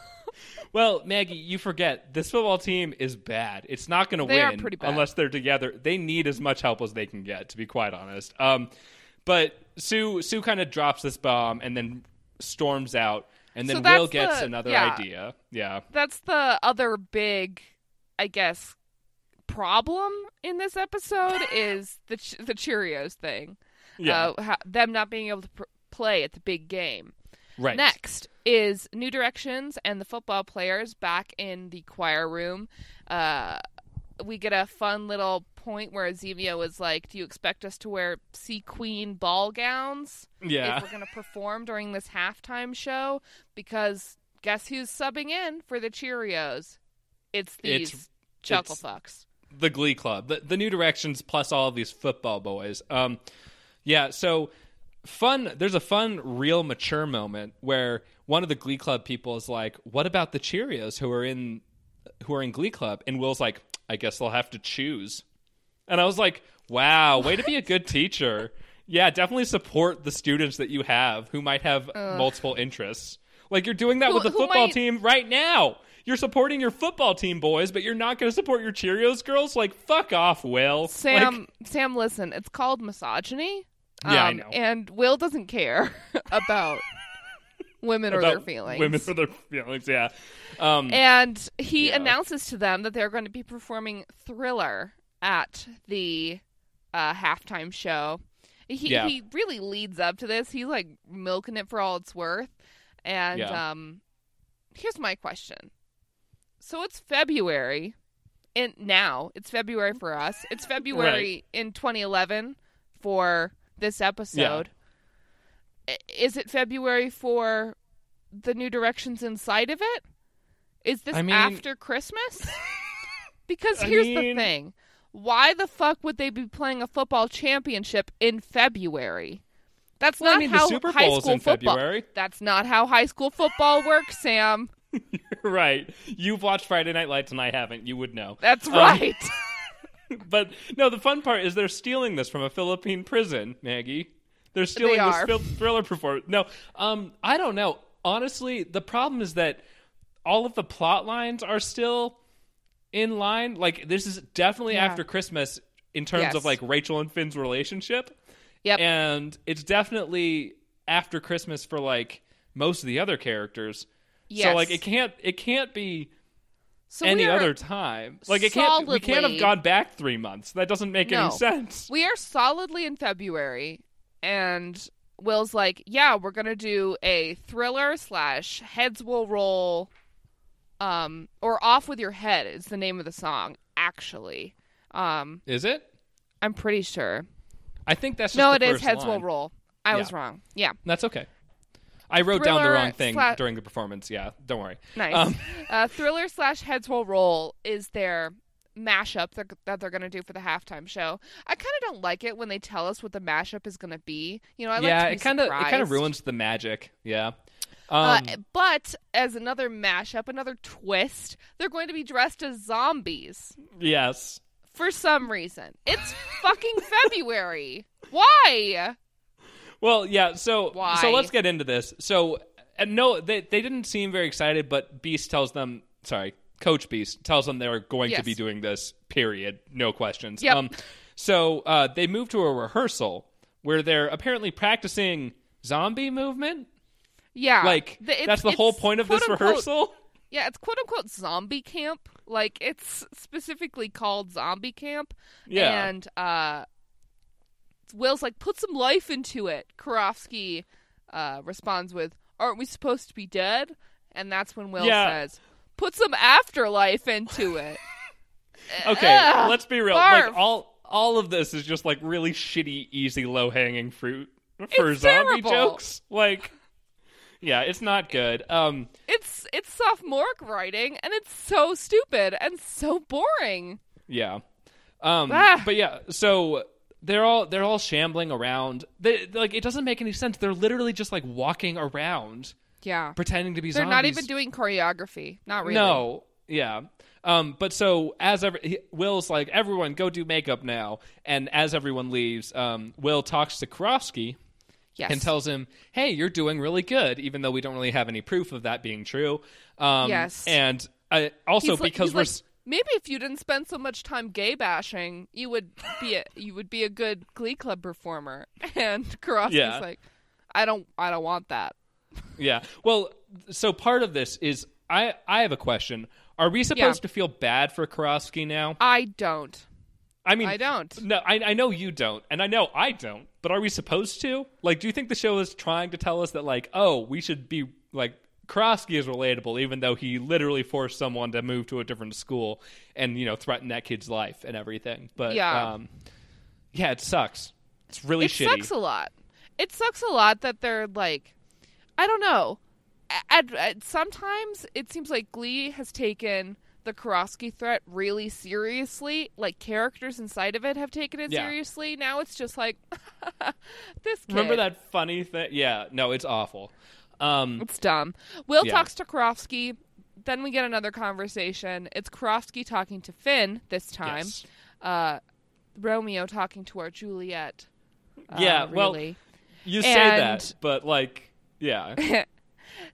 Well, Maggie, you forget this football team is bad. It's not going to win unless they're together. They need as much help as they can get, to be quite honest. Um, but Sue Sue kind of drops this bomb and then storms out, and then So Will gets the- another yeah. idea. Yeah, That's the other big, I guess, problem in this episode is the the Cheerios thing. yeah, Uh, ha- them not being able to pr- play at the big game. Right. Next is New Directions and the football players back in the choir room. Uh, we get a fun little point where Zevia was like, "Do you expect us to wear sea queen ball gowns Yeah, if we're going to perform during this halftime show?" Because guess who's subbing in for the Cheerios? It's these It's- chuckle it's- fucks. the Glee Club, the the New Directions, plus all of these football boys. Um, yeah, so fun. There's a fun, real, mature moment where one of the Glee Club people is like, "What about the Cheerios who are in who are in Glee Club?" And Will's like, "I guess they'll have to choose." And I was like, "Wow, way to be a good teacher." Yeah, definitely support the students that you have who might have multiple interests. Like you're doing that Who- with the football might- team right now. You're supporting your football team, boys, but you're not going to support your Cheerios girls. Like, fuck off, Will. Sam, Like, Sam, listen, it's called misogyny. Yeah, I Um, know. And Will doesn't care about women or their feelings. Women for their feelings. Yeah. Um, and he Yeah. announces to them that they're going to be performing Thriller at the uh, halftime show. He Yeah. he really leads up to this. He's like milking it for all it's worth. And Yeah. um, here's my question. So it's February, and now it's February for us. It's February in 2011 for this episode. I- Is it February for the new directions inside of it? Is this I mean- after Christmas? because I here's the thing. Why the fuck would they be playing a football championship in February? That's Well, I not mean, the how high school football. February. That's not how high school football works, Sam. right. You've watched Friday Night Lights and I haven't. You would know. That's Um, right. But no, the fun part is they're stealing this from a Philippine prison, Maggie. They're stealing this fil- thriller performance. No, um, I don't know. Honestly, the problem is that all of the plot lines are still in line. Like this is definitely Yeah. after Christmas in terms Yes. of like Rachel and Finn's relationship. Yep. And it's definitely after Christmas for like most of the other characters. Yes. So like it can't it can't be So any other time. Like it can't we can't have gone back 3 months. That doesn't make No. any sense. We are solidly in February, and Will's like, "Yeah, we're gonna do a thriller slash heads will roll, um, or off with your head is the name of the song. Actually, um, Is it? I'm pretty sure. I think that's just No, it is heads will roll. I Yeah. was wrong. Yeah, That's okay. I wrote down the wrong thing slash- during the performance. Yeah, don't worry. nice. Um, uh, thriller slash heads will roll is their mashup that, that they're gonna do for the halftime show. I kind of don't like it when they tell us what the mashup is gonna be. You know, I like yeah, to be it kind of it kind of ruins the magic. Yeah. Uh, Um, but as another mashup, another twist, they're going to be dressed as zombies yes. for some reason. It's fucking February. Why? Well, yeah. So Why? so let's get into this. So uh, no, they they didn't seem very excited, but Beiste tells them. Sorry, Coach Beiste tells them they're going to be doing this. Period. No questions. Yep. Um, so uh, they move to a rehearsal where they're apparently practicing zombie movement. Yeah, Like the- that's the whole point of this quote-unquote- rehearsal. Yeah, it's quote unquote zombie camp. Like it's specifically called zombie camp. Yeah. and uh, Will's like, put some life into it. Karofsky uh, responds with, "Aren't we supposed to be dead?" And that's when Will Yeah. says, "Put some afterlife into it." Okay, Ugh, let's be real. barf. Like all all of this is just like really shitty, easy, low hanging fruit for It's zombie terrible. jokes. Like, yeah, it's not good. Um, It's it's sophomoric writing, and it's so stupid and so boring. yeah, um, Ah. but yeah, so they're all they're all shambling around. They like it doesn't make any sense. They're literally just like walking around, Yeah, pretending to be they're zombies. not even doing choreography. Not really. No, Yeah. Um, but so as ever, he, Will's like, everyone go do makeup now. And as everyone leaves, um, Will talks to Karofsky Yes. and tells him, "Hey, you're doing really good," even though we don't really have any proof of that being true. Um, Yes. and uh, also He's because we're like, maybe if you didn't spend so much time gay bashing, you would be a you would be a good Glee Club performer. And Karofsky's Yeah. like, I don't I don't want that. yeah. Well, so part of this is I I have a question. Are we supposed to feel bad for Karofsky now? I don't. I mean, I don't. No, I, I know you don't, and I know I don't. But are we supposed to? Like, do you think the show is trying to tell us that, like, oh, we should be like Karofsky is relatable, even though he literally forced someone to move to a different school and you know threaten that kid's life and everything. But Yeah. um, yeah, it sucks. It's really shitty. it shitty. sucks a lot. It sucks a lot that they're like, I don't know. At, at sometimes it seems like Glee has taken the Karofsky threat really seriously. Like characters inside of it have taken it Yeah. seriously. Now it's just like this. Kid. Remember that funny thing? Yeah, no, it's awful. Um, It's dumb. Will Yeah. talks to Karofsky. Then we get another conversation. It's Karofsky talking to Finn this time. yes. Uh, Romeo talking to our Juliet. Uh, Yeah, well, really. You say And- that, but like, yeah,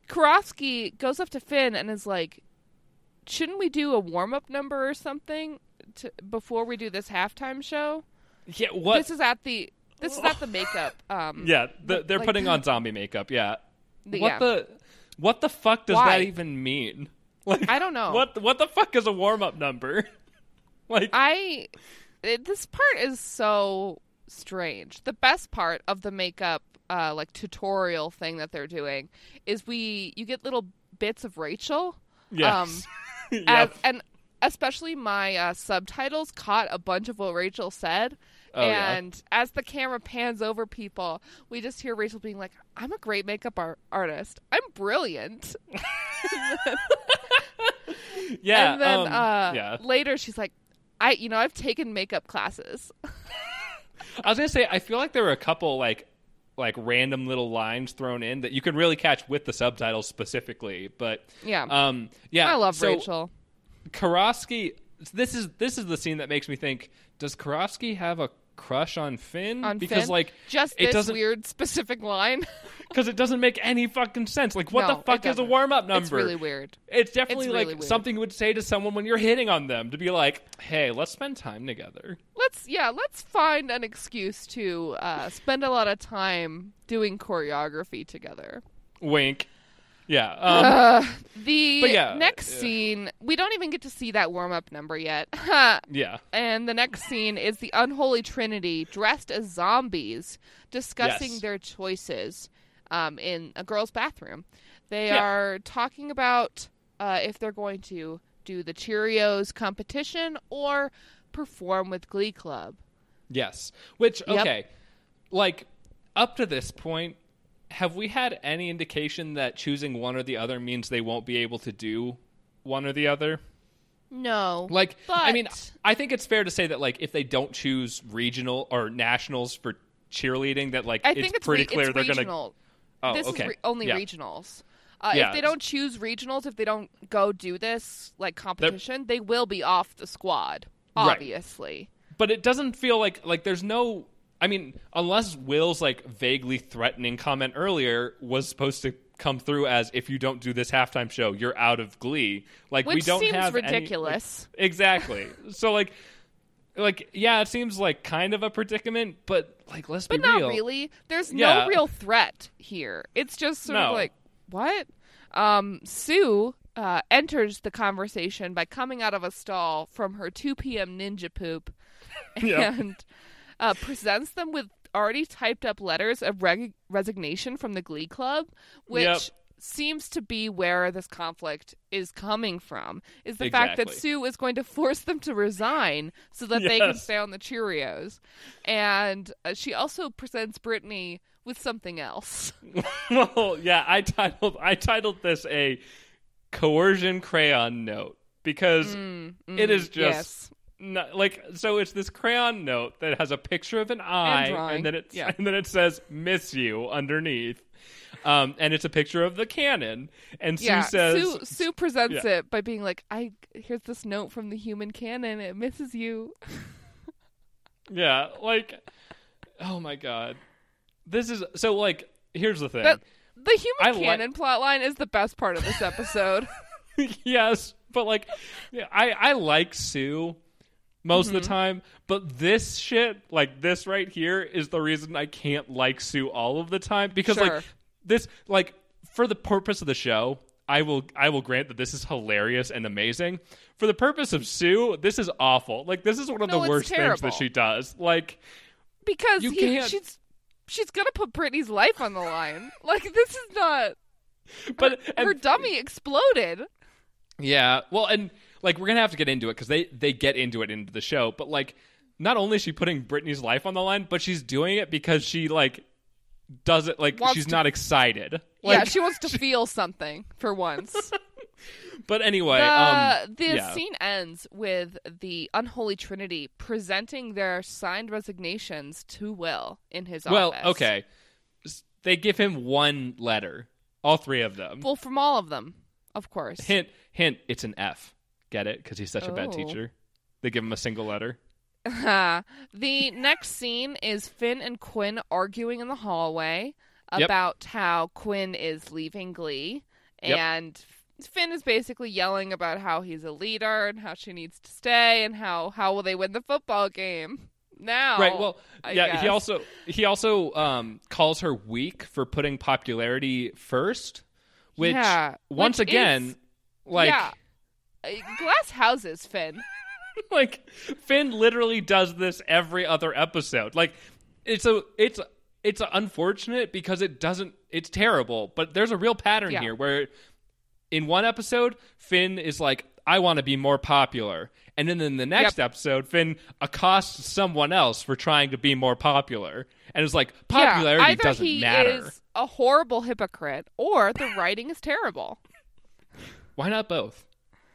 Karofsky goes up to Finn and is like, "Shouldn't we do a warm up number or something to, before we do this halftime show?" yeah. What? This is at the this is at the makeup. Um, yeah, the, they're like- putting on zombie makeup. Yeah. What yeah. the what the fuck does Why? that even mean? Like I don't know. What what the fuck is a warm up number? like I it, this part is so strange. The best part of the makeup uh like tutorial thing that they're doing is we you get little bits of Rachel yes. as, Yep. and especially my uh, subtitles caught a bunch of what Rachel said. Oh, yeah. and as the camera pans over people, we just hear Rachel being like, "I'm a great makeup ar- artist. I'm brilliant." yeah. and then um, uh, yeah. later, she's like, "I, you know, I've taken makeup classes." I was gonna say I feel like there were a couple like like random little lines thrown in that you can really catch with the subtitles specifically, but yeah, um yeah. I love so Rachel. Karofsky. This is this is the scene that makes me think: Does Karofsky have a crush on Finn? On because Finn? like Just it doesn't weird specific line. because it doesn't make any fucking sense. Like what No, the fuck is a warm up number? It's really weird. It's definitely It's like really something you would say to someone when you're hitting on them to be like, "Hey, let's spend time together." Let's yeah, let's find an excuse to uh, spend a lot of time doing choreography together. Wink. Yeah. Um, Uh, the yeah, next yeah. scene, we don't even get to see that warm up number yet. yeah. and the next scene is the unholy trinity dressed as zombies discussing Yes. their choices um, in a girl's bathroom. They Yeah. are talking about uh, if they're going to do the Cheerios competition or perform with Glee Club. Yes. Which Yep. okay, like up to this point, have we had any indication that choosing one or the other means they won't be able to do one or the other? No. Like, I mean, I think it's fair to say that like if they don't choose regional or nationals for cheerleading, that like I it's think it's pretty re- clear it's they're gonna. regional. Oh, this okay. is re- only yeah. regionals. Uh, Yeah. If they don't choose regionals, if they don't go do this like competition, they will be off the squad. Right. Obviously, but it doesn't feel like like there's no I mean, unless Will's like vaguely threatening comment earlier was supposed to come through as if you don't do this halftime show, you're out of Glee. Like which we don't seems have any- like- ridiculous. exactly. so like, like yeah, it seems like kind of a predicament, but like let's but be real. But not really. There's Yeah. no real threat here. It's just sort No. of like what? Um, Sue uh, enters the conversation by coming out of a stall from her 2 p.m. ninja poop Yeah. and uh, presents them with already typed up letters of reg- resignation from the Glee Club, which Yep. seems to be where this conflict is coming from. Is the fact that Sue is going to force them to resign so that they can stay on the Cheerios, and uh, she also presents Brittany with something else. well, yeah, I titled I titled this a coercion crayon note because it is just Mm, yes. No- like so it's this crayon note that has a picture of an eye drawing, and then it yeah. and then it says miss you underneath um, and it's a picture of the cannon. And Sue yeah, says, Sue, Sue presents Yeah. it by being like, "I here's this note from the human cannon. It misses you." Yeah, like, oh my god, this is so like. Here's the thing. That the human I li- cannon plotline is the best part of this episode. yes, but like, yeah, I I like Sue most Mm-hmm. of the time, but this shit, like this right here, is the reason I can't like Sue all of the time because Sure. like this, like for the purpose of the show. I will I will grant that this is hilarious and amazing. For the purpose of Sue, this is awful. Like this is one of No, the worst things that she does. Like because You he, can't- she's she's gonna put Brittany's life on the line. Like this is not but her and- dummy exploded. Yeah, well, and like we're gonna have to get into it because they they get into it into the show, but like not only is she putting Brittany's life on the line, but she's doing it because she like does it like Wants she's to- not excited. yeah, Like, she wants to feel something for once. But anyway, the um, the yeah. scene ends with the unholy trinity presenting their signed resignations to Will in his well, office. Well, okay, they give him one letter, all three of them. Well, from all of them, of course. hint, hint, it's an F. Get it? Because he's such a bad Oh. teacher. They give him a single letter. the next scene is Finn and Quinn arguing in the hallway Yep. about how Quinn is leaving Glee, Yep. and Finn is basically yelling about how he's a leader and how she needs to stay and how how will they win the football game now. right. Well, I yeah. guess. He also he also um, calls her weak for putting popularity first, which Yeah, once which again, is- like yeah. Uh, Glass houses, Finn. like Finn literally does this every other episode. Like it's a it's it's unfortunate because it doesn't it's terrible, but there's a real pattern Yeah. here where in one episode Finn is like I want to be more popular. And then in the next episode Finn accosts someone else for trying to be more popular. And it's like popularity yeah, doesn't he matter. is a horrible hypocrite or the writing is terrible. Why not both?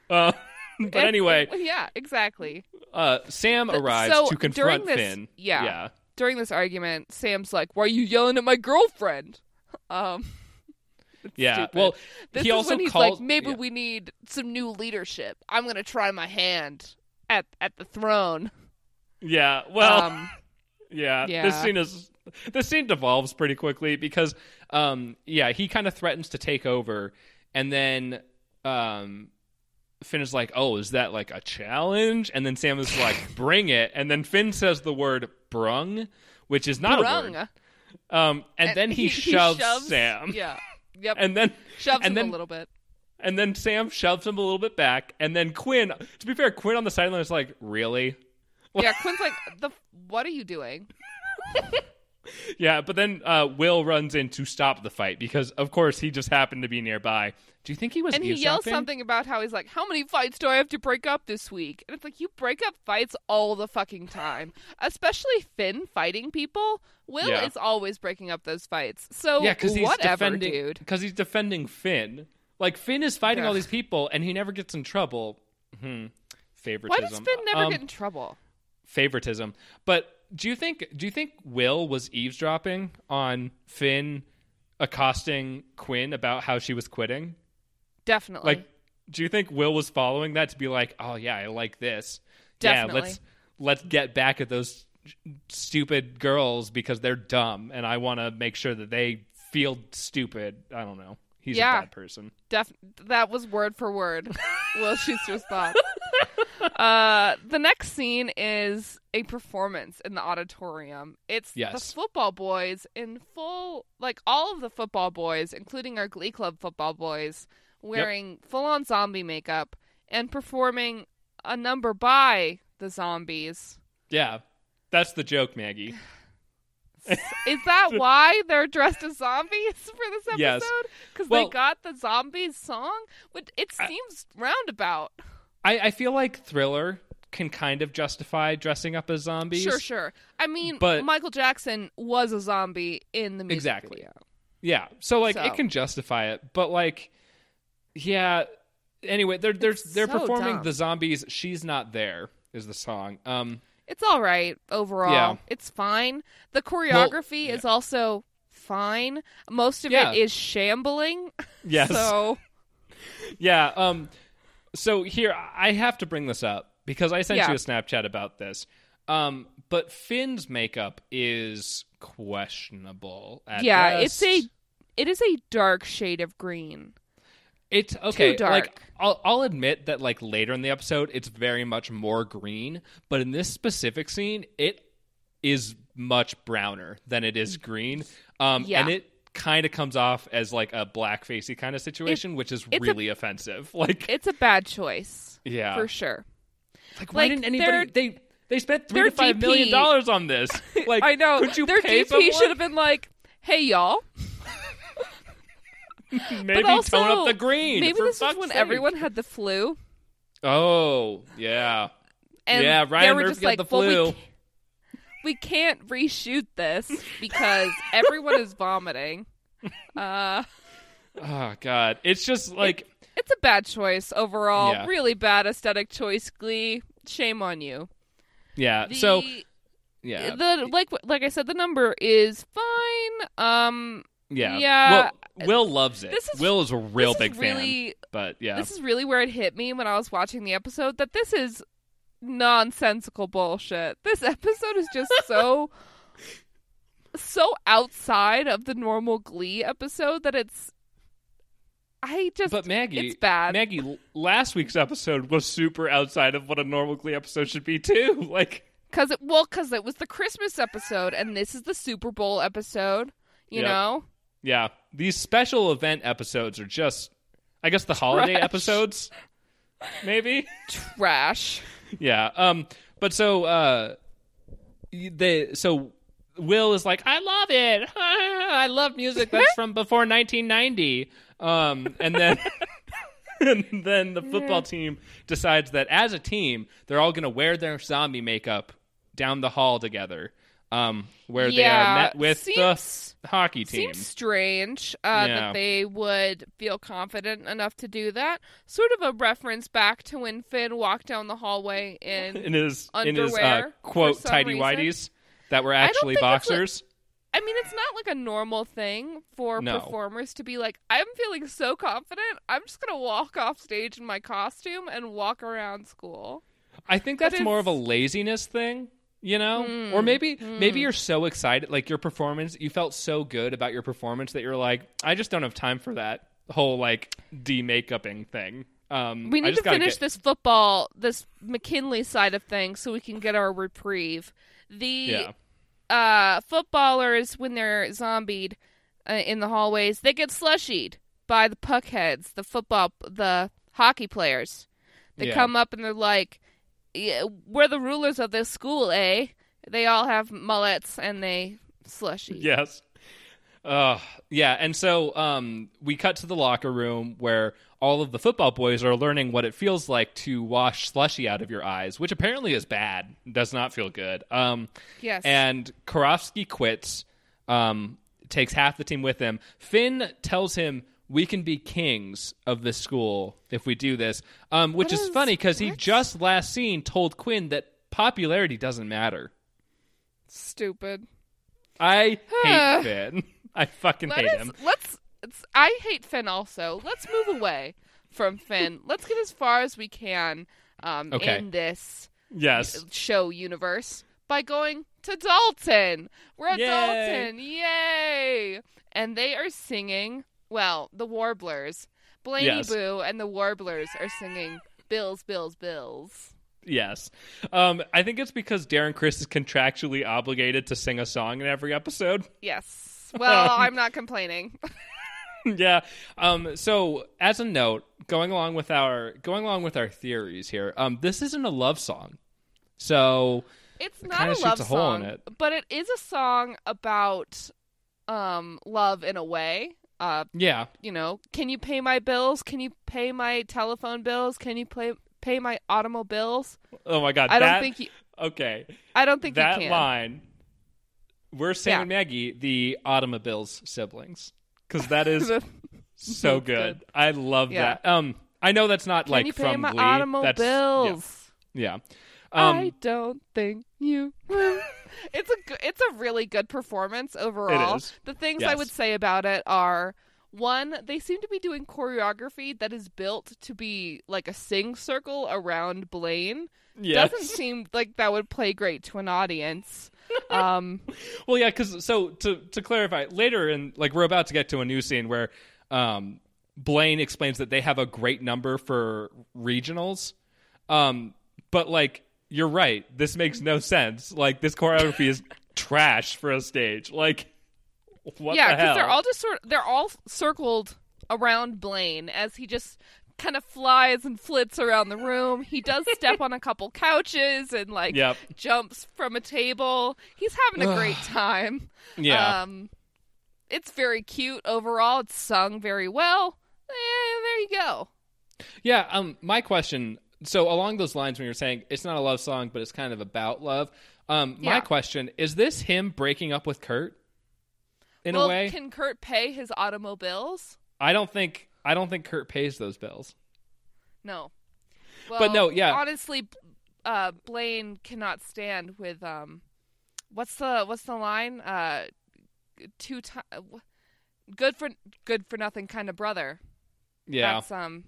Uh, but And- anyway, yeah, exactly. uh, Sam arrives so to confront this- Finn. yeah. yeah. During this argument, Sam's like, "Why are you yelling at my girlfriend?" Um, Yeah. stupid. Well, this he is also when he's calls. like, "Maybe yeah. we need some new leadership. I'm gonna try my hand at at the throne." Yeah. Well. um, yeah, This scene is. This scene devolves pretty quickly because, um, yeah, he kind of threatens to take over, and then, um, Finn is like, "Oh, is that like a challenge?" And then Sam is like, "Bring it!" And then Finn says the word "brung," which is not a word. Um, and, then he, shoves, Sam, Yeah. Yep. and then shoves and him then a little bit. and then Sam shoves him a little bit back, and then Quinn. To be fair, Quinn on the sideline is like, "Really?" Yeah. Quinn's like, "The what are you doing?" Yeah, but then uh, Will runs in to stop the fight because, of course, he just happened to be nearby. Do you think he was And he yells something about how he's like, "How many fights do I have to break up this week?" And it's like you break up fights all the fucking time, especially Finn fighting people. Will Yeah. is always breaking up those fights. So Yeah, because he's whatever, defending. dude. Because he's defending Finn. Like Finn is fighting all these people, and he never gets in trouble. Hmm. Favoritism. Why does Finn never Um, get in trouble? favoritism? But do you think? Do you think Will was eavesdropping on Finn accosting Quinn about how she was quitting? Definitely. Like, do you think Will was following that to be like, oh yeah, I like this. Definitely. Yeah, let's let's get back at those stupid girls because they're dumb, and I want to make sure that they feel stupid. I don't know. He's Yeah. a bad person. Def- that was word for word. Will Schuester's thought. Uh, the next scene is a performance in the auditorium. It's the football boys in full, like all of the football boys, including our Glee Club football boys, wearing full on zombie makeup and performing a number by the zombies. Yeah, that's the joke, Maggie. Is that why they're dressed as zombies for this episode? Yes. Because Well- they got the zombies song? But it seems roundabout. I, I feel like Thriller can kind of justify dressing up as zombies. Sure, sure. I mean, But- Michael Jackson was a zombie in the music Exactly. video. Yeah, so like So. it can justify it, but like, yeah. Anyway, they're they're It's they're so performing dumb. the zombies. She's not there is the song. Um, It's all right overall. Yeah. It's fine. The choreography yeah. is also fine. Most of Yeah. it is shambling. Yes. So Yeah. Um. So here, I have to bring this up because I sent Yeah. you a Snapchat about this. Um. But Finn's makeup is questionable. At yeah, best. it's a it is a dark shade of green. It's okay. Like I'll I'll admit that like later in the episode, it's very much more green. But in this specific scene, it is much browner than it is green. Um. Yeah. And it kind of comes off as like a blackfacey kind of situation, which is it's a- really offensive. Like. It's a bad choice. Yeah. For sure. Like, why Like, didn't anybody? They they spent three to five million DP dollars on this. Like, I know. Could you Their DP should have been like, "Hey y'all, maybe also tone up the green. maybe for this is when sake. everyone had the flu." Oh yeah, And Yeah, Ryan were Murphy just had like, the "Well, we flu." we can't reshoot this because everyone is vomiting. Uh, oh god, it's just like it's a bad choice overall. Yeah. Really bad aesthetic choice. Glee, shame on you. yeah. The, so yeah, the like like I said, the number is fine. Um, yeah, yeah. Will, Will loves it. This is- Will is a real big is fan. But yeah, This is really where it hit me when I was watching the episode that this is nonsensical bullshit. This episode is just so so outside of the normal Glee episode that it's I just but Maggie, it's bad. Maggie, last week's episode was super outside of what a normal Glee episode should be too. Like, Cause it well, cause it was the Christmas episode, and this is the Super Bowl episode. You Yep. know, yeah, these special event episodes are just, I guess, the holiday Trash. episodes, maybe. trash. yeah. Um. But so, uh, they so Will is like, I love it. I love music that's from before 1990. Um, and then. And then the football team decides that as a team, they're all going to wear their zombie makeup down the hall together, um, where they are met with seems- the hockey team. Seems strange uh, Yeah. that they would feel confident enough to do that. Sort of a reference back to when Finn walked down the hallway in. in his in his uh, underwear quote tidy whities that were actually think it's a- boxers. I mean, it's not like a normal thing for No. performers to be like, I'm feeling so confident, I'm just gonna walk off stage in my costume and walk around school. I think that's more of a laziness thing, you know? or maybe maybe you're so excited like your performance, you felt so good about your performance that you're like, I just don't have time for that whole like de-makeuping thing. Um We I need to finish get- this football, this McKinley side of things, so we can get our reprieve. The Yeah. uh, footballers, when they're zombied uh, in the hallways, they get slushied by the puckheads, the football, the hockey players. They Yeah. come up and they're like, "We're the rulers of this school, eh?" They all have mullets and they slushy. Yes. Uh, yeah, and so um, we cut to the locker room where all of the football boys are learning what it feels like to wash slushy out of your eyes, which apparently is bad. Does not feel good. Um, Yes. and Karofsky quits, um, takes half the team with him. Finn tells him, We can be kings of this school if we do this, um, which is is- funny because he just last scene told Quinn that popularity doesn't matter. Stupid. I hate Finn. I fucking Let hate us, him. let's. It's, I hate Finn also. Let's move away from Finn. Let's get as far as we can um, Okay. in this Yes. show universe by going to Dalton. We're at Yay. Dalton. Yay! And they are singing, well, the Warblers. Blaney Yes. Boo and the Warblers are singing Bills, Bills, Bills. Yes. Um, I think it's because Darren Criss is contractually obligated to sing a song in every episode. Yes. Well, Um, I'm not complaining. yeah. Um, so as a note, going along with our going along with our theories here, um, this isn't a love song. So It's not a love a song, it. but it is a song about um love in a way. Uh, yeah. you know, can you pay my bills? Can you pay my telephone bills? Can you pay pay my automobiles? Oh my god. I don't think you. Okay. I don't think that you can. line. We're saying Yeah. Maggie the automobiles siblings because that is so good. good. I love Yeah. that. Um, I know that's not Can like you pay from my Glee. That's- automobiles? Yeah. yeah. Um, I don't think you it's a it's a really good performance overall. The things I would say about it are one, they seem to be doing choreography that is built to be like a sing circle around Blaine. Yes. Doesn't seem like that would play great to an audience. Um, Well, yeah, because so to to clarify later, in like we're about to get to a new scene where um, Blaine explains that they have a great number for regionals, um, but like you're right, this makes no sense. Like this choreography is trash for a stage. Like what yeah, the hell? they're all just sort of, they're all circled around Blaine as he just kind of flies and flits around the room. He does step on a couple couches and like Yep. jumps from a table. He's having a great time. yeah. Um it's very cute overall. It's sung very well. Eh, there you go. Yeah, um my question so along those lines when you're saying it's not a love song but it's kind of about love, um my Yeah. question is this him breaking up with Kurt? In well, a way? can Kurt pay his automobiles? I don't think I don't think Kurt pays those bills. No. Well, But no, yeah. Honestly, uh, Blaine cannot stand with um, what's the what's the line? Uh, two time, good for good for nothing kind of brother. Yeah. That's um,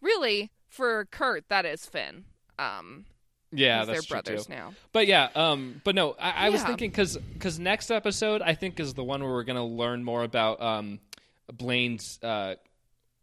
really for Kurt that is Finn. Um, yeah, that's they're brothers too. now. But yeah, um but no, I, I was thinking cuz cuz next episode I think is the one where we're going to learn more about um Blaine's uh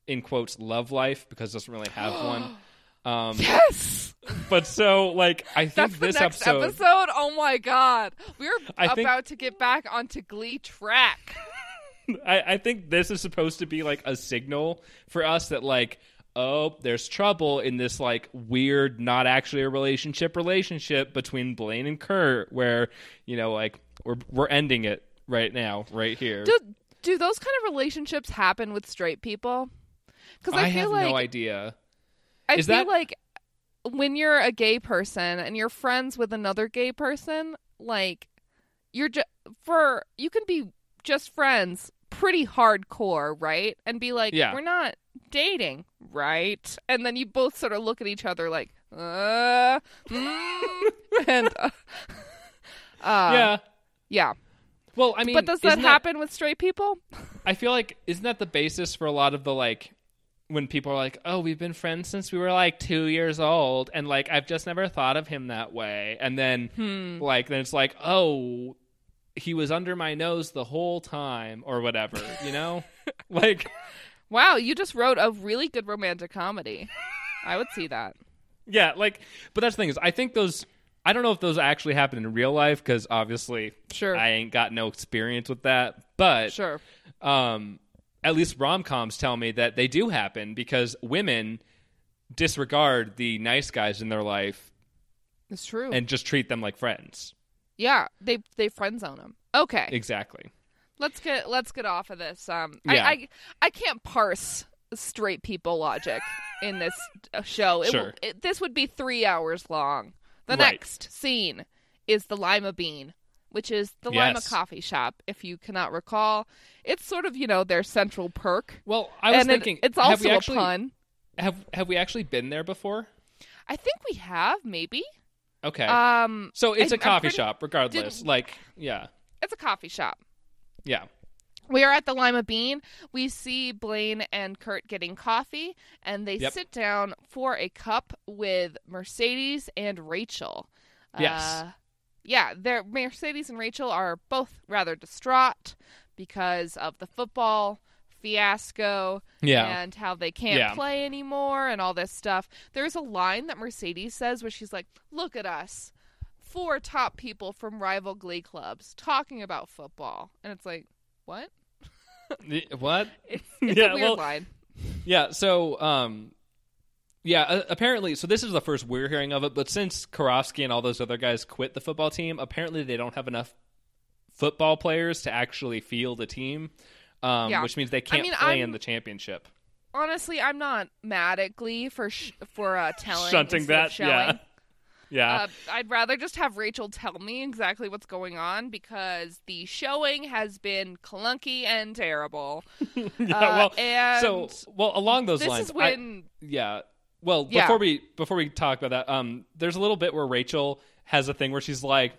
in quotes love life because doesn't really have one. Um Yes, but so like I think that's the this next episode, episode. Oh my god, we're I think- about to get back onto Glee track. I, I think this is supposed to be like a signal for us that like oh there's trouble in this like weird not actually a relationship relationship between Blaine and Kurt where you know like we're we're ending it right now right here Do do those kind of relationships happen with straight people? Because I, I, feel have like no idea I Is feel that- like when you're a gay person and you're friends with another gay person, like you're just for you can be just friends pretty hardcore, right? And be like, Yeah. we're not dating, right? And then you both sort of look at each other like, uh, mm, and uh, uh, yeah yeah. well I mean But does that happen with straight people? I feel like isn't that the basis for a lot of the like when people are like, "Oh, we've been friends since we were like 2 years old." And like I've just never thought of him that way. And then Hmm. like then it's like, "Oh, he was under my nose the whole time or whatever," you know? like Wow, you just wrote a really good romantic comedy. I would see that. yeah, like but that's the thing is I think those I don't know if those actually happen in real life cuz obviously Sure. I ain't got no experience with that. But Sure. um, at least rom coms tell me that they do happen because women disregard the nice guys in their life It's true. and just treat them like friends. yeah, they they friend zone them. Okay. Exactly. Let's get let's get off of this. Um, Yeah. I, I I can't parse straight people logic in this show. It, will- Sure. it, this would be three hours long. The Right. next scene is the Lima Bean, which is the Lima coffee shop. If you cannot recall, it's sort of you know their central perk. Well, I was and it- thinking, it's have we also actually, a pun. Have have we actually been there before? I think we have maybe. Okay. Um, so it's I- a coffee pretty- shop, regardless. Didn't- Like, yeah, it's a coffee shop. Yeah, We are at the Lima Bean. We see Blaine and Kurt getting coffee, and they Yep. sit down for a cup with Mercedes and Rachel. Yes. Uh, yeah, they're, Mercedes and Rachel are both rather distraught because of the football fiasco yeah. and how they can't Yeah. play anymore and all this stuff. There's a line that Mercedes says where she's like, "Look at us." Four top people from rival glee clubs talking about football. And it's like, what? What? It's, it's Yeah, a weird well, line. Yeah, so um yeah, uh, apparently so this is the first we're hearing of it, but since Karofsky and all those other guys quit the football team, apparently they don't have enough football players to actually field a team. Um, Yeah. which means they can't mean, play I'm- in the championship. Honestly, I'm not mad at Glee for sh- for uh, telling Shunting that, yeah. Yeah. Uh, I'd rather just have Rachel tell me exactly what's going on because the showing has been clunky and terrible. yeah, uh, well, and so well along those this lines is I- Yeah. Well, Yeah. before we before we talk about that, um, there's a little bit where Rachel has a thing where she's like,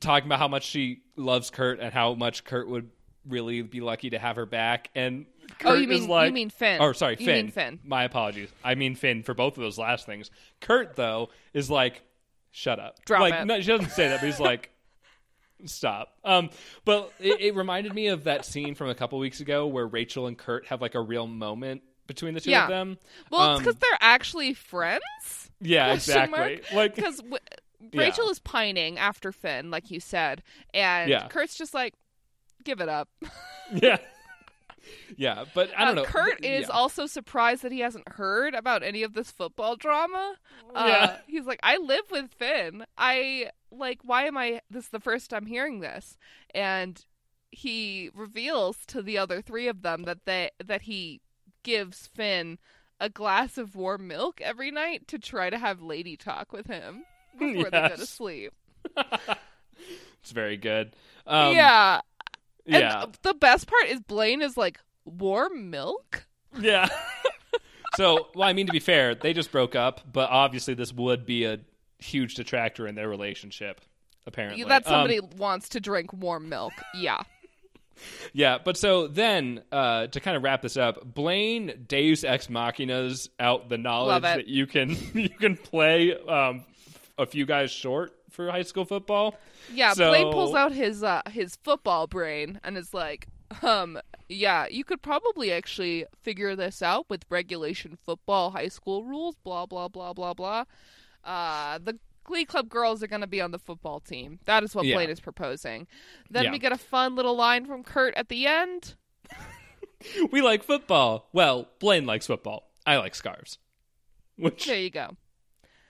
talking about how much she loves Kurt and how much Kurt would really be lucky to have her back. And Kurt oh, you is mean like, you mean Finn? Oh, sorry, You Finn. mean Finn. My apologies. I mean Finn for both of those last things. Kurt though is like, shut up. Drop like, it. No, she doesn't say that, but he's like. Stop. Um, but it, it reminded me of that scene from a couple weeks ago where Rachel and Kurt have like a real moment between the two Yeah. of them. Well, it's Um, because they're actually friends. yeah, Question mark? exactly. Like, Because w- Yeah. Rachel is pining after Finn, like you said, and Yeah. Kurt's just like, give it up. yeah, yeah. But I don't Uh, know. Kurt is yeah. also surprised that he hasn't heard about any of this football drama. Uh, Yeah. He's like, I live with Finn. I like, why am I? This is the first I'm hearing this, and he reveals to the other three of them that they that he gives Finn a glass of warm milk every night to try to have lady talk with him before they go to sleep. It's very good. Um, yeah. And yeah, the best part is Blaine is like, warm milk? yeah. so, well, I mean, to be fair, they just broke up, but obviously, this would be a huge detractor in their relationship. Apparently, That Um, somebody wants to drink warm milk. Yeah. Yeah, but so then uh, to kind of wrap this up, Blaine Deus Ex Machinas out the knowledge that you can you can play um, a few guys short for high school football. Yeah, So- Blaine pulls out his uh, his football brain and is like, um, yeah, you could probably actually figure this out with regulation football high school rules, blah blah blah blah blah. Uh, the Glee Club girls are going to be on the football team. That is what Yeah. Blaine is proposing. Then Yeah. we get a fun little line from Kurt at the end. We like football. Well, Blaine likes football. I like scarves. Which There you go.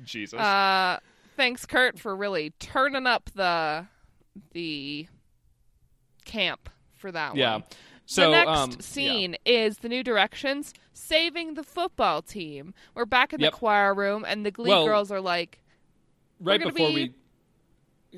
Jesus. Uh, thanks, Kurt, for really turning up the the camp for that yeah. one. Yeah. So the next um, yeah. scene is the New Directions saving the football team. We're back in Yep. the choir room, and the Glee Well, girls are like, right before be- we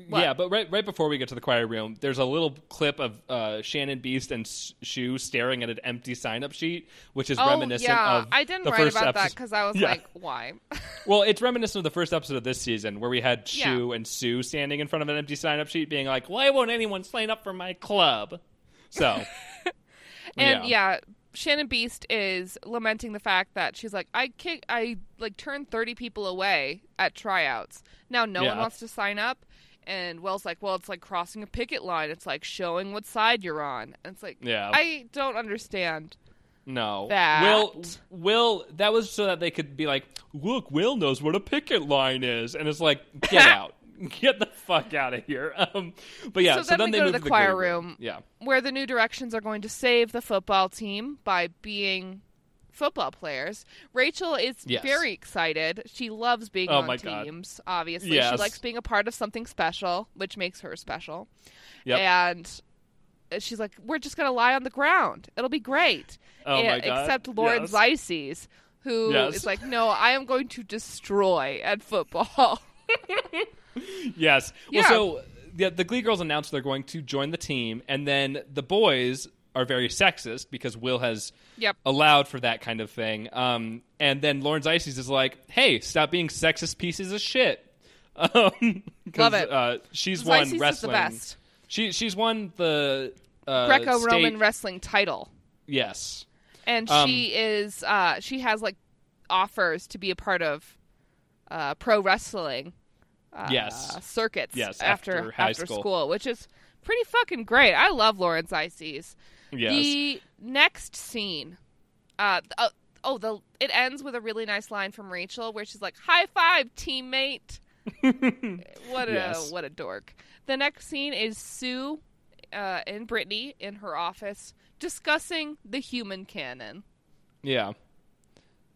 What? yeah but right right before we get to the choir room there's a little clip of uh, shannon Beiste and Schue staring at an empty sign-up sheet which is "Oh reminiscent yeah, of I didn't write about that because I was Yeah. like, why? well it's reminiscent of the first episode of this season where we had Yeah. Schue and sue standing in front of an empty sign-up sheet being like why won't anyone sign up for my club so And yeah. Shannon Beiste is lamenting the fact that she's like, I kick, I like turned thirty people away at tryouts. Now no one wants to sign up. And Will's like, well, it's like crossing a picket line. It's like showing what side you're on. And it's like, Yeah. I don't understand. No. That- Will Will that was so that they could be like, look, Will knows what a picket line is, and it's like, get out, get the fuck out of here. Um, but yeah, So so, then then, we they go to the choir room. Yeah, where the new directions are going to save the football team by being football players. Rachel is Yes. very excited. She loves being Oh on my God. teams, obviously. She likes being a part of something special, which makes her special. Yep. And she's like, We're just going to lie on the ground. It'll be great. Oh Eh, my God. Except Lauren Yes. Who is Yes. like, No, I am going to destroy at football. yes. Well, so the, the Glee girls announced they're going to join the team, and then the boys are very sexist because Will has yep. allowed for that kind of thing. Um, and then Lauren Zizes is like, "Hey, stop being sexist pieces of shit." Um, Love it. Uh, she's won the wrestling. best. She she's won the uh, Greco-Roman state- wrestling title. Yes. and Um, she is uh she has like offers to be a part of uh pro wrestling uh, Yes. circuits Yes, after after high after school. which is pretty fucking great i love Lauren Zizes Yes. the next scene uh, uh oh the it ends with a really nice line from rachel where she's like high five teammate what a Yes. what a dork the next scene is sue uh, and brittany in her office discussing the human cannon Yeah.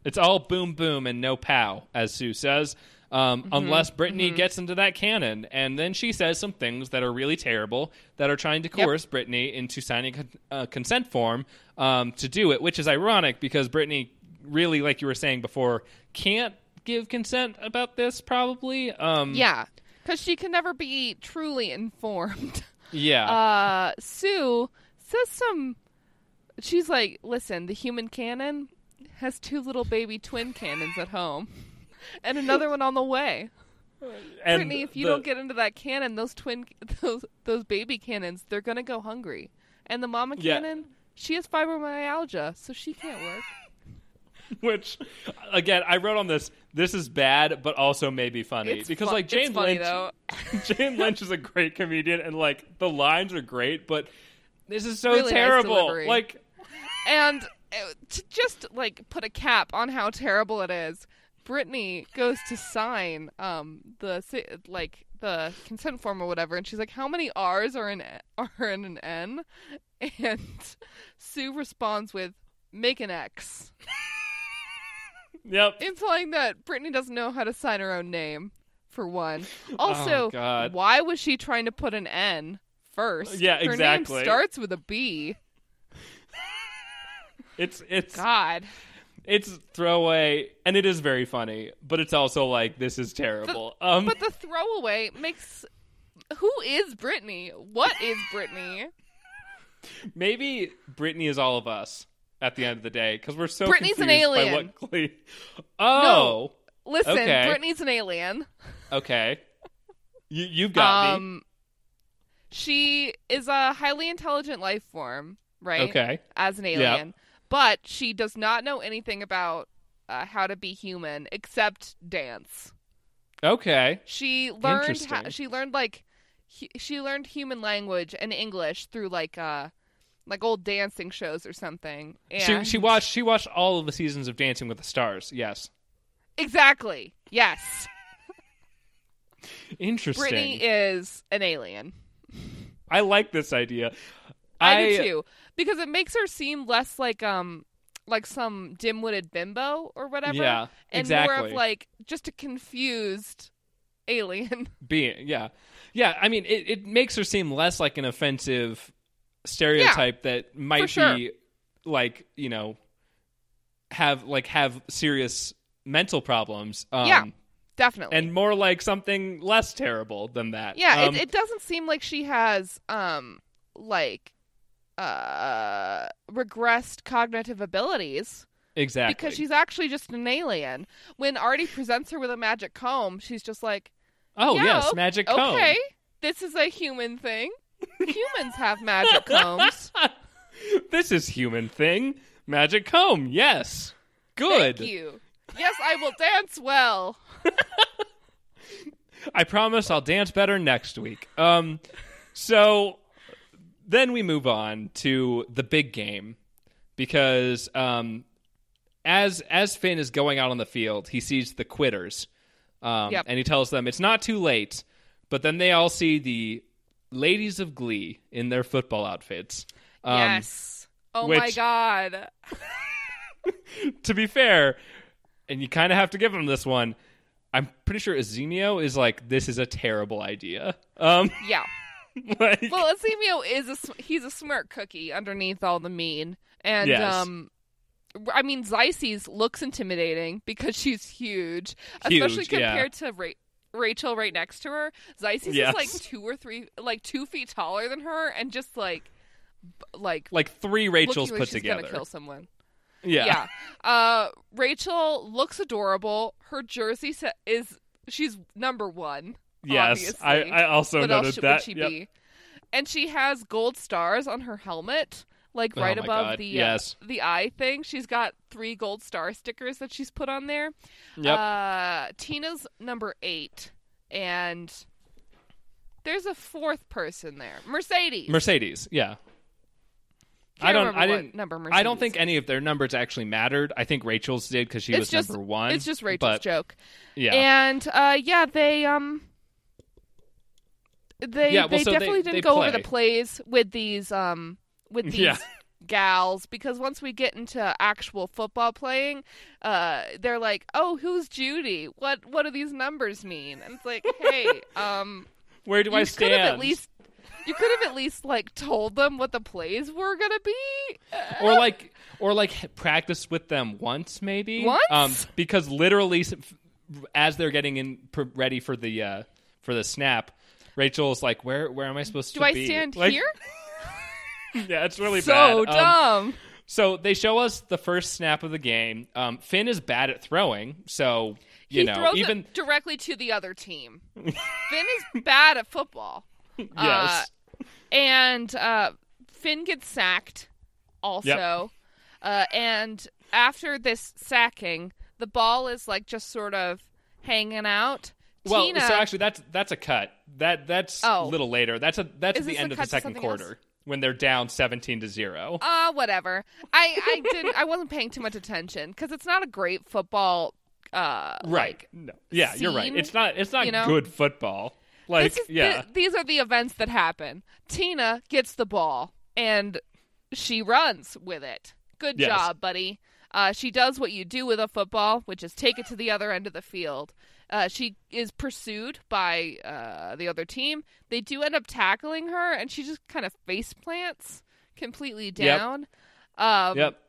It's all boom boom and no pow, as Sue says. Um, Mm-hmm. Unless Brittany gets into that cannon, and then she says some things that are really terrible that are trying to coerce Brittany into signing a a consent form um, to do it, which is ironic because Brittany really, like you were saying before, can't give consent about this. Probably, um, Yeah, because she can never be truly informed. yeah, Uh, Sue says some. She's like, listen, the human cannon has two little baby twin cannons at home, and another one on the way. And Brittany, if you the- don't get into that cannon, those twin, those those baby cannons, they're gonna go hungry. And the mama Yeah. cannon, she has fibromyalgia, so she can't work. which again, I wrote on this. This is bad, but also maybe funny It's because like Jane Lynch. Jane Lynch is a great comedian, and like the lines are great, but this is so Really terrible. delivery. like, And uh, to just like put a cap on how terrible it is, Brittany goes to sign um the like the consent form or whatever, and she's like, "How many R's are in are in an N?" And Sue responds with, "Make an X," yep, implying that Brittany doesn't know how to sign her own name. For one, also, Oh, God. why was she trying to put an N first? Yeah, Her exactly. name starts with a B. it's it's God. It's throwaway, and it is very funny, but it's also like this is terrible. um, But the throwaway makes. Who is Brittany? What is Brittany? maybe Brittany is all of us at the end of the day because we're so Brittany's an alien. what Glee. Oh, Listen, Okay. Brittany's an alien. okay. You you've got me. um, she is a highly intelligent life form, right? Okay. As an alien, but she does not know anything about uh, how to be human except dance. Okay. She learned. How, she learned like. hu- She learned human language and English through like uh, like old dancing shows or something. And she watched she watched all of the seasons of Dancing with the Stars. Yes. exactly. Yes. Interesting. Brittany is an alien. I like this idea. I, do too because it makes her seem less like um like some dim-witted bimbo or whatever. Yeah, and more of like just a confused alien. being yeah yeah i mean it, it makes her seem less like an offensive stereotype that might sure. be like you know have like have serious mental problems um Yeah. Definitely. and more like something less terrible than that yeah, um, it, it doesn't seem like she has um like uh regressed cognitive abilities exactly because she's actually just an alien. When Artie presents her with a magic comb, she's just like, oh yeah, yes magic comb "Okay, this is a human thing. Humans have magic combs." this is human thing magic comb yes good Thank you. Yes, I will dance well. I promise I'll dance better next week. Um, so then we move on to the big game because um, as as Finn is going out on the field, he sees the quitters, um, Yep. and he tells them it's not too late. But then they all see the ladies of Glee in their football outfits. Um, yes. Oh my god. To be fair, and you kind of have to give him this one. I'm pretty sure Azimio is like, this is a terrible idea. Um, Yeah. like, Well, Azimio is a he's a smart cookie underneath all the mean, and Yes. um, I mean Zizes looks intimidating because she's huge, Huge, especially yeah. compared to Ra- Rachel right next to her. Zizes Yes. is like two or three, like two feet taller than her, and just like, like like three Rachels like put she's together. gonna kill someone. Yeah. Yeah. Uh, Rachel looks adorable. Her jersey is she's number one. Yes. I. I also what noted else should, that. would she Yep. be? And she has gold stars on her helmet, like Oh right my above God, the yes. uh, the eye thing. She's got three gold star stickers that she's put on there. Yep. Uh, Tina's number eight, and there's a fourth person there, Mercedes. Mercedes. Yeah. Can't I don't. I didn't. number. I don't think is. any of their numbers actually mattered. I think Rachel's did because she It's was just- number one. It's just Rachel's but, joke. Yeah. And uh, yeah, they um, they Yeah, well, they so definitely they didn't go over the plays with these um with these Yeah. gals because once we get into actual football playing, uh, they're like, oh, who's Judy? What what do these numbers mean? And it's like, hey, um, Where do you I stand? at least. You could have at least like told them what the plays were gonna be. or like, or like practice with them once, maybe. Once? Um, because literally, as they're getting in ready for the uh for the snap, Rachel's like, "Where where am I supposed to Do to I be?" stand Like- here? Yeah, it's really so bad. Um, dumb. So they show us the first snap of the game. Um, Finn is bad at throwing, so you he know, throws even it directly to the other team. Finn is bad at football. yes, and uh, Finn gets sacked also. Uh, and after this sacking, the ball is like just sort of hanging out. Well, Tina, so actually, that's that's a cut. That that's Oh. a little later. That's a that's Is the end of the second something else? quarter when they're down seventeen to zero. uh, whatever. I I didn't. I wasn't paying too much attention because it's not a great football. Uh, right? like, no. Yeah, you're right. It's not it's not you know? good football. Like yeah, th- these are the events that happen. Tina gets the ball and she runs with it. Good Yes. job, buddy. Uh, she does what you do with a football, which is take it to the other end of the field. Uh, she is pursued by uh, the other team. They do end up tackling her, and she just kind of face plants completely Yep. down. Um, yep.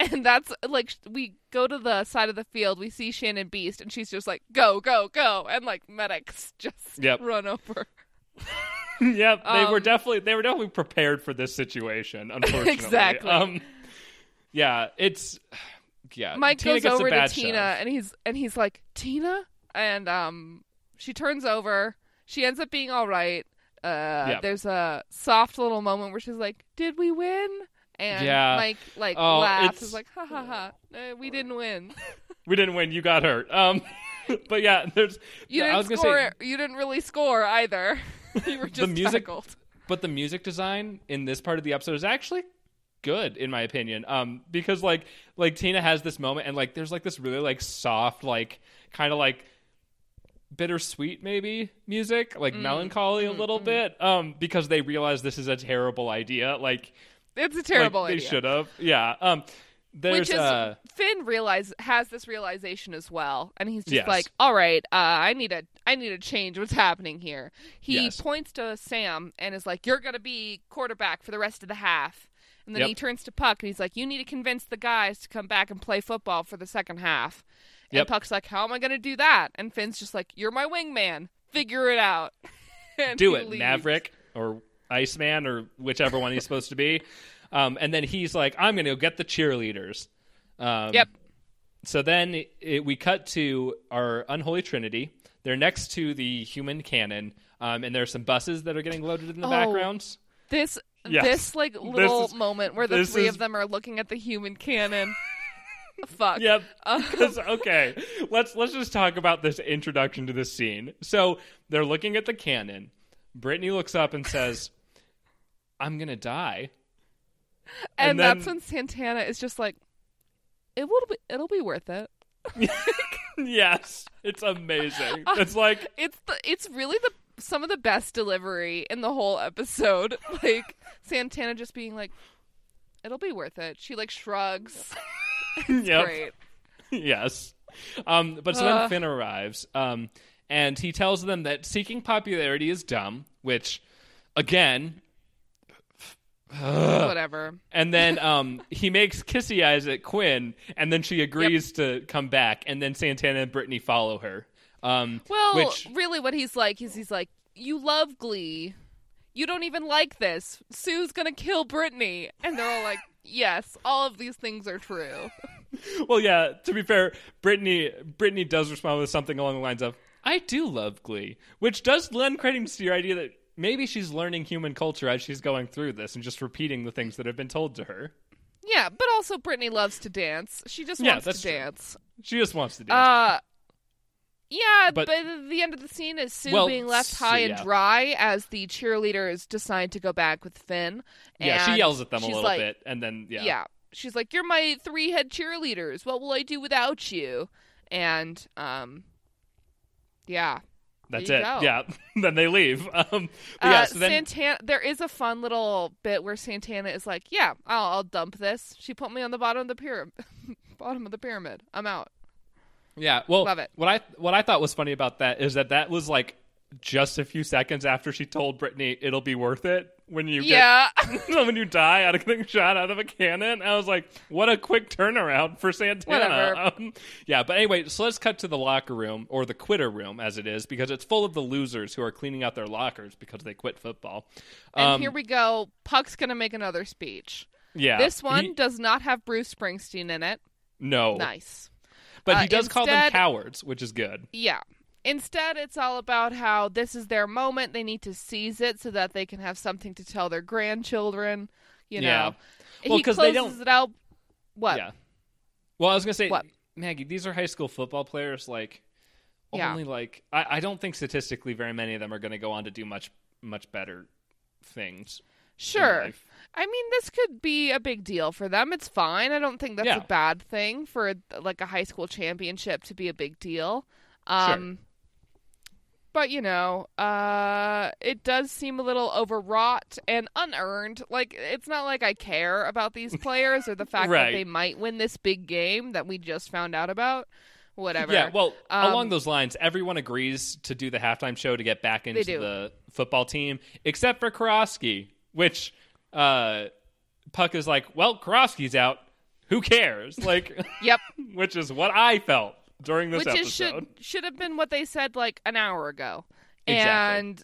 and that's like we go to the side of the field we see shannon Beiste and she's just like go go go and like medics just Yep. run over yep, they were Um, definitely they were definitely prepared for this situation. Unfortunately, Exactly. Um, yeah, it's yeah. mike Tina goes over to tina shove. and he's and he's like tina and um she turns over she ends up being all right uh Yep. there's a soft little moment where she's like did we win and Yeah. mike like Oh, laughs it's- is like ha ha ha we didn't win We didn't win. You got hurt. Um, but yeah, there's. you I was didn't gonna score say, you didn't really score either you were just music- tackled. but the music design in this part of the episode is actually good in my opinion um because like like tina has this moment and like there's like this really like soft like kind of like bittersweet maybe music like Mm, melancholy a little bit um because they realize this is a terrible idea like it's a terrible like, idea they should have yeah um there's Which is uh Finn realize has this realization as well, and he's just Yes. like, "All right, uh, I need to, I need to change what's happening here." He Yes. points to Sam and is like, "You're gonna be quarterback for the rest of the half." And then Yep. he turns to Puck and he's like, "You need to convince the guys to come back and play football for the second half." And Puck's like, "How am I gonna do that?" And Finn's just like, "You're my wingman. Figure it out." Do it leaves. maverick or iceman or whichever one he's supposed to be um and then he's like i'm gonna go get the cheerleaders um Yep. So then it, it- we cut to our unholy trinity. They're next to the human cannon, um, and there are some buses that are getting loaded in the Oh. background. This Yes. this like little is- moment where the three is- of them are looking at the human cannon. Fuck. Yep. Um, 'Cause- okay, let's let's just talk about this introduction to this scene. So they're looking at the cannon. Brittany looks up and says, "I'm gonna die." and, and that's when Santana is just like, "It will be. It'll be worth it." yes, it's amazing. It's like It's the. It's really the some of the best delivery in the whole episode. Like Santana just being like, "It'll be worth it." She like shrugs. Yep. great. yes. Um, but so then Uh. Finn arrives, um, and he tells them that seeking popularity is dumb, which, again, Whatever. and then um, he makes kissy eyes at Quinn, and then she agrees to come back, and then Santana and Brittany follow her. Um, Well, which really, what he's like is he's like, "You love Glee. You don't even like this. Sue's gonna kill Brittany," and they're all like, "Yes, all of these things are true." well, yeah. To be fair, Brittany Brittany does respond with something along the lines of, "I do love Glee," which does lend credence to your idea that maybe she's learning human culture as she's going through this and just repeating the things that have been told to her. Yeah, but also Brittany loves to dance. She just Yeah, wants to true. dance. She just wants to dance. Uh yeah, But- but, the end of the scene is Sue Well, being left high yeah. and dry as the cheerleaders decide to go back with Finn. yeah, she yells at them a little like, bit, and then yeah, Yeah. She's like, You're my three head cheerleaders. What will I do without you? And um yeah. that's it. go. Yeah, then they leave. Um, but Uh, yeah, so then Santana there is a fun little bit where Santana is like, Yeah, I'll, I'll dump this. She put me on the bottom of the pyramid bottom of the pyramid. I'm out. Yeah, well, Love it. what I what I thought was funny about that is that that was like just a few seconds after she told Brittany it'll be worth it when you Yeah. get when you die out of getting shot out of a cannon. I was like, what a quick turnaround for Santana. Um, yeah, but anyway, so let's cut to the locker room or the quitter room as it is because it's full of the losers who are cleaning out their lockers because they quit football. and Um, here we go. Puck's gonna make another speech. yeah, this one he- does not have Bruce Springsteen in it. no, Nice. But Uh, he does call them cowards, which is good. Yeah. Instead, it's all about how this is their moment. They need to seize it so that they can have something to tell their grandchildren. You know, Yeah. Well, he 'cause closes they don't- it out. What? Yeah. Well, I was gonna say, What? Maggie, these are high school football players. Like, Yeah. only like I, I don't think statistically very many of them are going to go on to do much much better things. Sure. I mean, this could be a big deal for them. It's fine. I don't think that's Yeah. a bad thing for like a high school championship to be a big deal. Um, But you know, uh, it does seem a little overwrought and unearned. Like it's not like I care about these players or the fact Right. that they might win this big game that we just found out about. Whatever. Yeah, well, Um, along those lines, everyone agrees to do the halftime show to get back into the football team, except for Karofsky, which uh, Puck is like, well, Karofsky's out. Who cares? Like, Yep. which is what I felt during this Which is episode. should should have been what they said like an hour ago. Exactly. And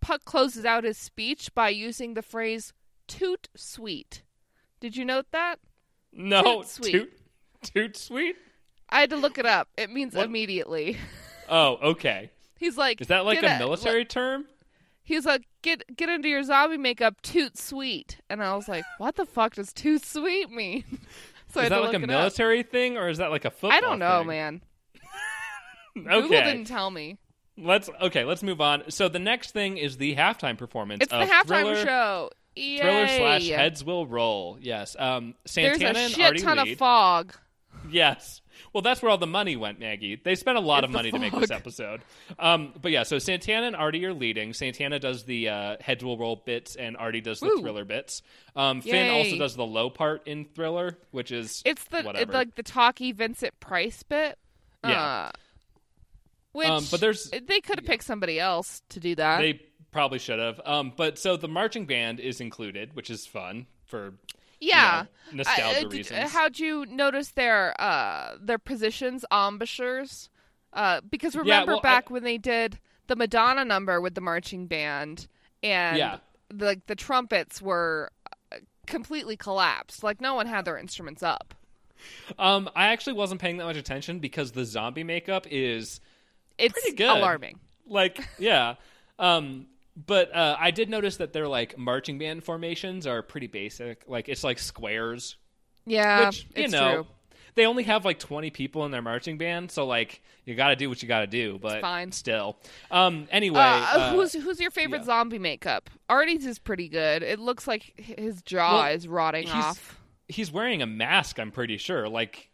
Puck closes out his speech by using the phrase "toot sweet." Did you note that? no, toot sweet. toot, toot sweet. I had to look it up. It means What? immediately. Oh, okay. He's like, Is that like "Get a military term? He's like, get get into your zombie makeup, toot sweet. And I was like, what the fuck does toot sweet mean? so I Is that like a it up. military thing, or is that like a football? I don't know, thing? man. Google didn't tell me. let's okay. Let's move on. So the next thing is the halftime performance. It's the halftime Thriller, show. Yay. Thriller slash Heads Will Roll. Yes. Um, There's Santana a and shit ton lead. of fog. Yes. Well, that's where all the money went, Maggie. They spent a lot of money to make this episode. Um, but yeah, so Santana and Artie are leading. Santana does the uh, heads will roll bits, and Artie does the Woo. thriller bits. Um, Finn also does the low part in Thriller, which is It's the whatever. it, like the talky Vincent Price bit. Yeah. Uh, which Um, but there's- they could have picked somebody else to do that. they probably should have. Um, but so the marching band is included, which is fun for yeah. you know, nostalgia I- uh, reasons. how'd you notice their uh their positions, embouchures? Uh, because Yeah, remember well, I- back when they did the Madonna number with the marching band, and Yeah. the, like the trumpets were uh, completely collapsed. Like no one had their instruments up. Um, I actually wasn't paying that much attention because the zombie makeup is It's Pretty good. alarming. like yeah. Um, but uh, I did notice that their like marching band formations are pretty basic. Like it's like squares, Yeah, which you it's know true. they only have like twenty people in their marching band, so like you got to do what you got to do. But fine. still. Um. Anyway, Uh, uh, who's who's your favorite yeah. zombie makeup? Artie's is pretty good. It looks like his jaw Well, is rotting he's- off. he's wearing a mask? I'm pretty sure. Like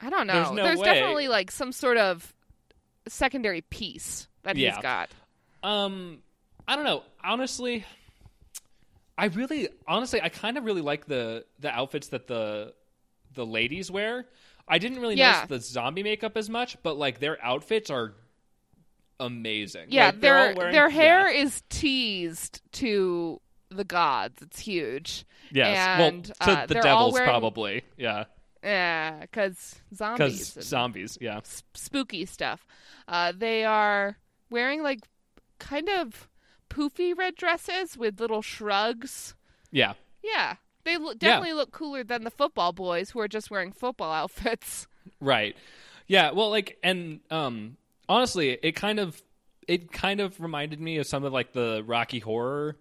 I don't know. there's no way. definitely like some sort of secondary piece that Yeah. he's got. Um, I don't know. Honestly, I really, honestly, I kind of really like the the outfits that the the ladies wear. I didn't really Yeah. notice the zombie makeup as much, but like their outfits are amazing. Yeah, Like, their wearing- their hair yeah. is teased to the gods. It's huge. Yes, and, well, to uh, the devils wearing- probably. Yeah, Yeah, because zombies, and zombies. Yeah, s- spooky stuff. Uh, they are wearing like kind of poofy red dresses with little shrugs. yeah. Yeah, they lo- definitely look cooler than the football boys who are just wearing football outfits. Right. Yeah, well like and um honestly, it kind of it kind of reminded me of some of like the Rocky horror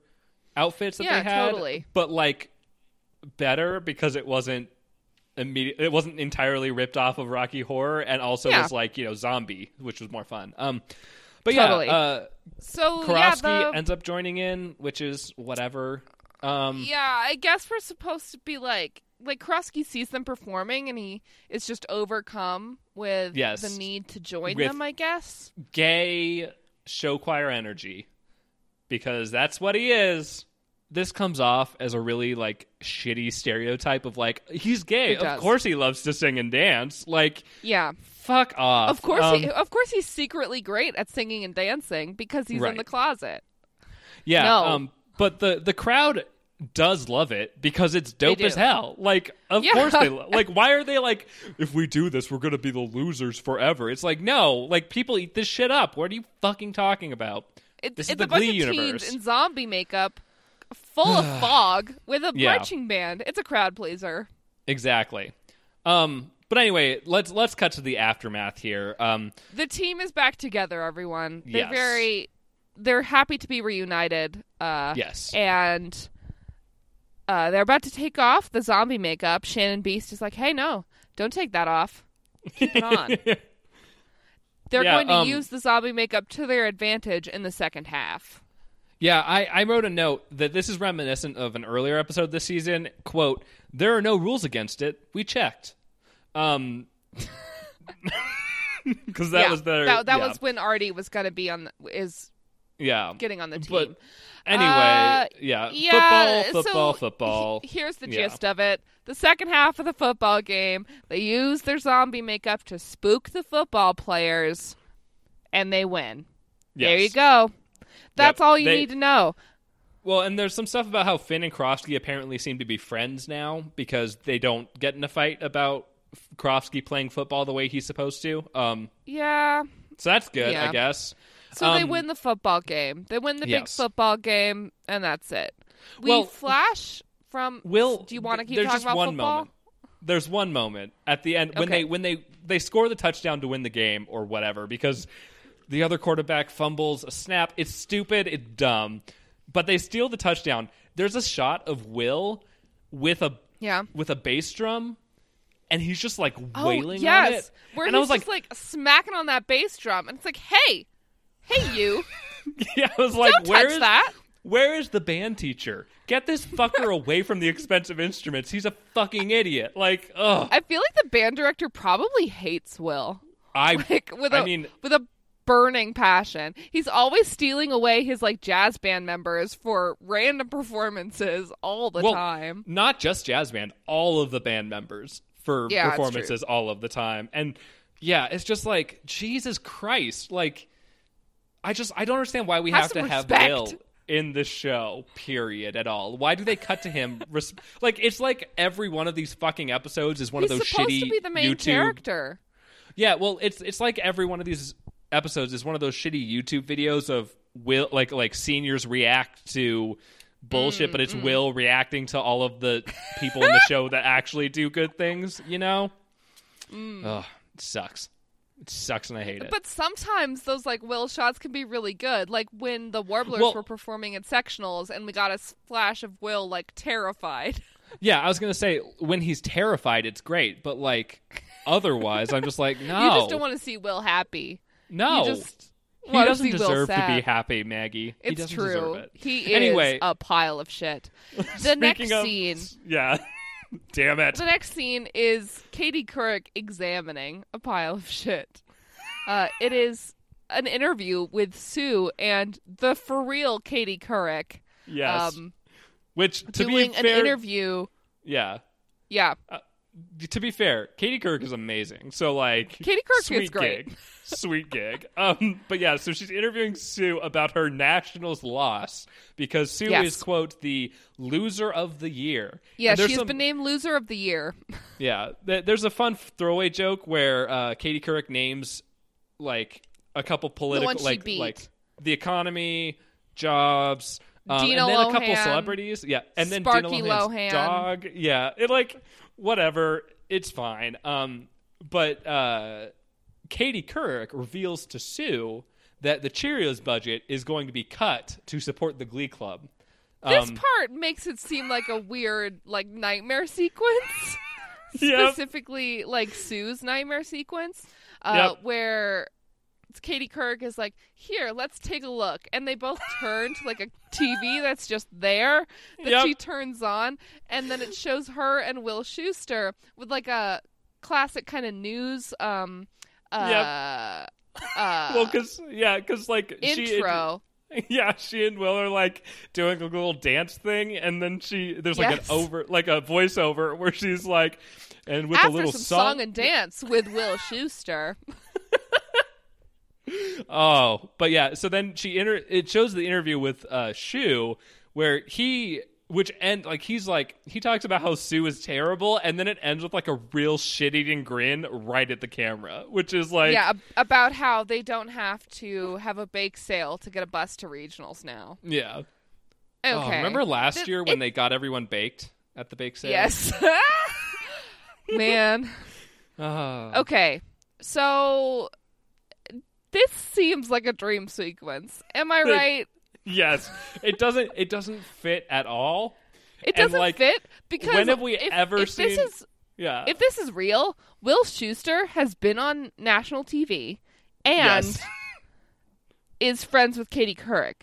outfits that Yeah, they had. totally. But like better because it wasn't immediate it wasn't entirely ripped off of Rocky horror and also Yeah. was like, you know, zombie, which was more fun. Um but Totally. yeah, uh So yeah, the, ends up joining in, which is whatever. Um yeah, I guess we're supposed to be like like Karofsky sees them performing and he is just overcome with Yes. the need to join them. I guess. gay show choir energy because that's what he is. This comes off as a really like shitty stereotype of like he's gay. Of course he loves to sing and dance. Like Yeah, fuck off. of course. Um, he, of course, he's secretly great at singing and dancing because he's Right. in the closet. yeah. no. Um, but the the crowd does love it because it's dope do. as hell. Like of Yeah. course they lo- like. Why are they like? If we do this, we're gonna be the losers forever. It's like no. Like people eat this shit up. What are you fucking talking about? It, This it's is the Glee universe. in zombie makeup, full of fog, with a Yeah. marching band. It's a crowd pleaser. Exactly. Um, but anyway, let's let's cut to the aftermath here. Um, The team is back together, everyone. They're Yes. very they're happy to be reunited. Uh yes, and uh they're about to take off the zombie makeup. Shannon Beiste is like, "Hey, no. Don't take that off. Keep it on." They're Yeah, going to um, use the zombie makeup to their advantage in the second half. Yeah, I, I wrote a note that this is reminiscent of an earlier episode this season. Quote, there are no rules against it. We checked. Um, because that yeah, was their. that, that yeah, was when Artie was going to be on the, is Yeah. getting on the team. But anyway, Uh, yeah. yeah, Football, football, so football. he- here's the gist of it. The second half of the football game, they use their zombie makeup to spook the football players, and they win. There you go. That's Yep, all you they- need to know. Well, and there's some stuff about how Finn and Karofsky apparently seem to be friends now because they don't get in a fight about Karofsky playing football the way he's supposed to. Um, Yeah. so that's good, I guess. So they Um, win the football game. They win the big football game, and that's it. We Well, flash from. Will do you want to keep talking just about one football? moment. There's one moment at the end when Okay. they when they they score the touchdown to win the game or whatever because the other quarterback fumbles a snap. It's stupid. It's dumb. But they steal the touchdown. There's a shot of Will with a Yeah. with a bass drum, and he's just like Oh, wailing yes. on it. Where and he's I was just like, smacking on that bass drum, and it's like, hey, hey, you, yeah, I was like, don't where is that. where is the band teacher? Get this fucker away from the expensive instruments. He's a fucking idiot. Like, ugh. I feel like the band director probably hates Will, I like with a I mean, with a burning passion. He's always stealing away his like jazz band members for random performances all the well, time. not just jazz band, all of the band members for Yeah, performances all of the time. And yeah, it's just like Jesus Christ. Like I just I don't understand why we Have have to some have respect. Will in the show period at all. Why do they cut to him res- like it's like every one of these fucking episodes is one He's of those shitty to be the main YouTube character. Yeah, well, it's it's like every one of these episodes is one of those shitty YouTube videos of will like like seniors react to bullshit, but it's Mm, Will reacting to all of the people in the show that actually do good things. You know? Ugh, it sucks. It sucks, and I hate it. Mm. But sometimes those like Will shots can be really good. Like when the Warblers Well- were performing at sectionals and we got a flash of Will like terrified. yeah, I was gonna say when he's terrified, it's great, but like otherwise, I'm just like no, You just don't want to see Will happy. No. You just he doesn't deserve to be happy, Maggie. It's doesn't true. it. He Anyway. is a pile of shit. The next of- scene yeah. Damn it. The next scene is Katie Couric examining a pile of shit. Uh, it is an interview with Sue and the for real Katie Couric. Yes. Um, Which to doing be an interview. yeah. Yeah, To be fair, Katie Couric is amazing. So like, Katie is sweet great. gig, sweet gig. Um, but yeah, so she's interviewing Sue about her Nationals loss because Sue Yes. is quote the loser of the year. yeah. She's some- been named loser of the year. Yeah, th- there's a fun throwaway joke where uh, Katie Couric names like a couple political, like beat. like the economy, jobs, um, and then a couple celebrities. Yeah, and then Sparky Dina Lohan's Lohan. dog. Yeah, it like whatever. It's fine. Um, but uh, Katie Couric reveals to Sue that the Cheerios budget is going to be cut to support the Glee Club. This Um, part makes it seem like a weird, like nightmare sequence. Yep. Specifically, like Sue's nightmare sequence, uh, Yep. where Katie Couric is like, "Here, let's take a look," and they both turn to like a TV that's just there that Yep. she turns on, and then it shows her and Will Schuester with like a classic kind of news, um, uh, uh, well, because yeah, because like she intro. Yeah, she and Will are like doing a little dance thing, and then she there's like Yes. an over like a voiceover where she's like, and with After a little song. song and dance with Will Schuester. oh, but yeah, so then she inter- it shows the interview with uh Schue where he which end like he's like he talks about how Sue is terrible, and then it ends with like a real shit eating grin right at the camera, which is like yeah, ab- about how they don't have to have a bake sale to get a bus to regionals now. yeah. Okay. Oh, remember last year when it- they got everyone baked at the bake sale? Yes. Man, Uh, Okay, so this seems like a dream sequence. Am I right? Yes, it doesn't. It doesn't fit at all. It doesn't like, fit because when have we if, ever if this seen- is Yeah. if this is real, Will Schuester has been on national TV and yes. is friends with Katie Couric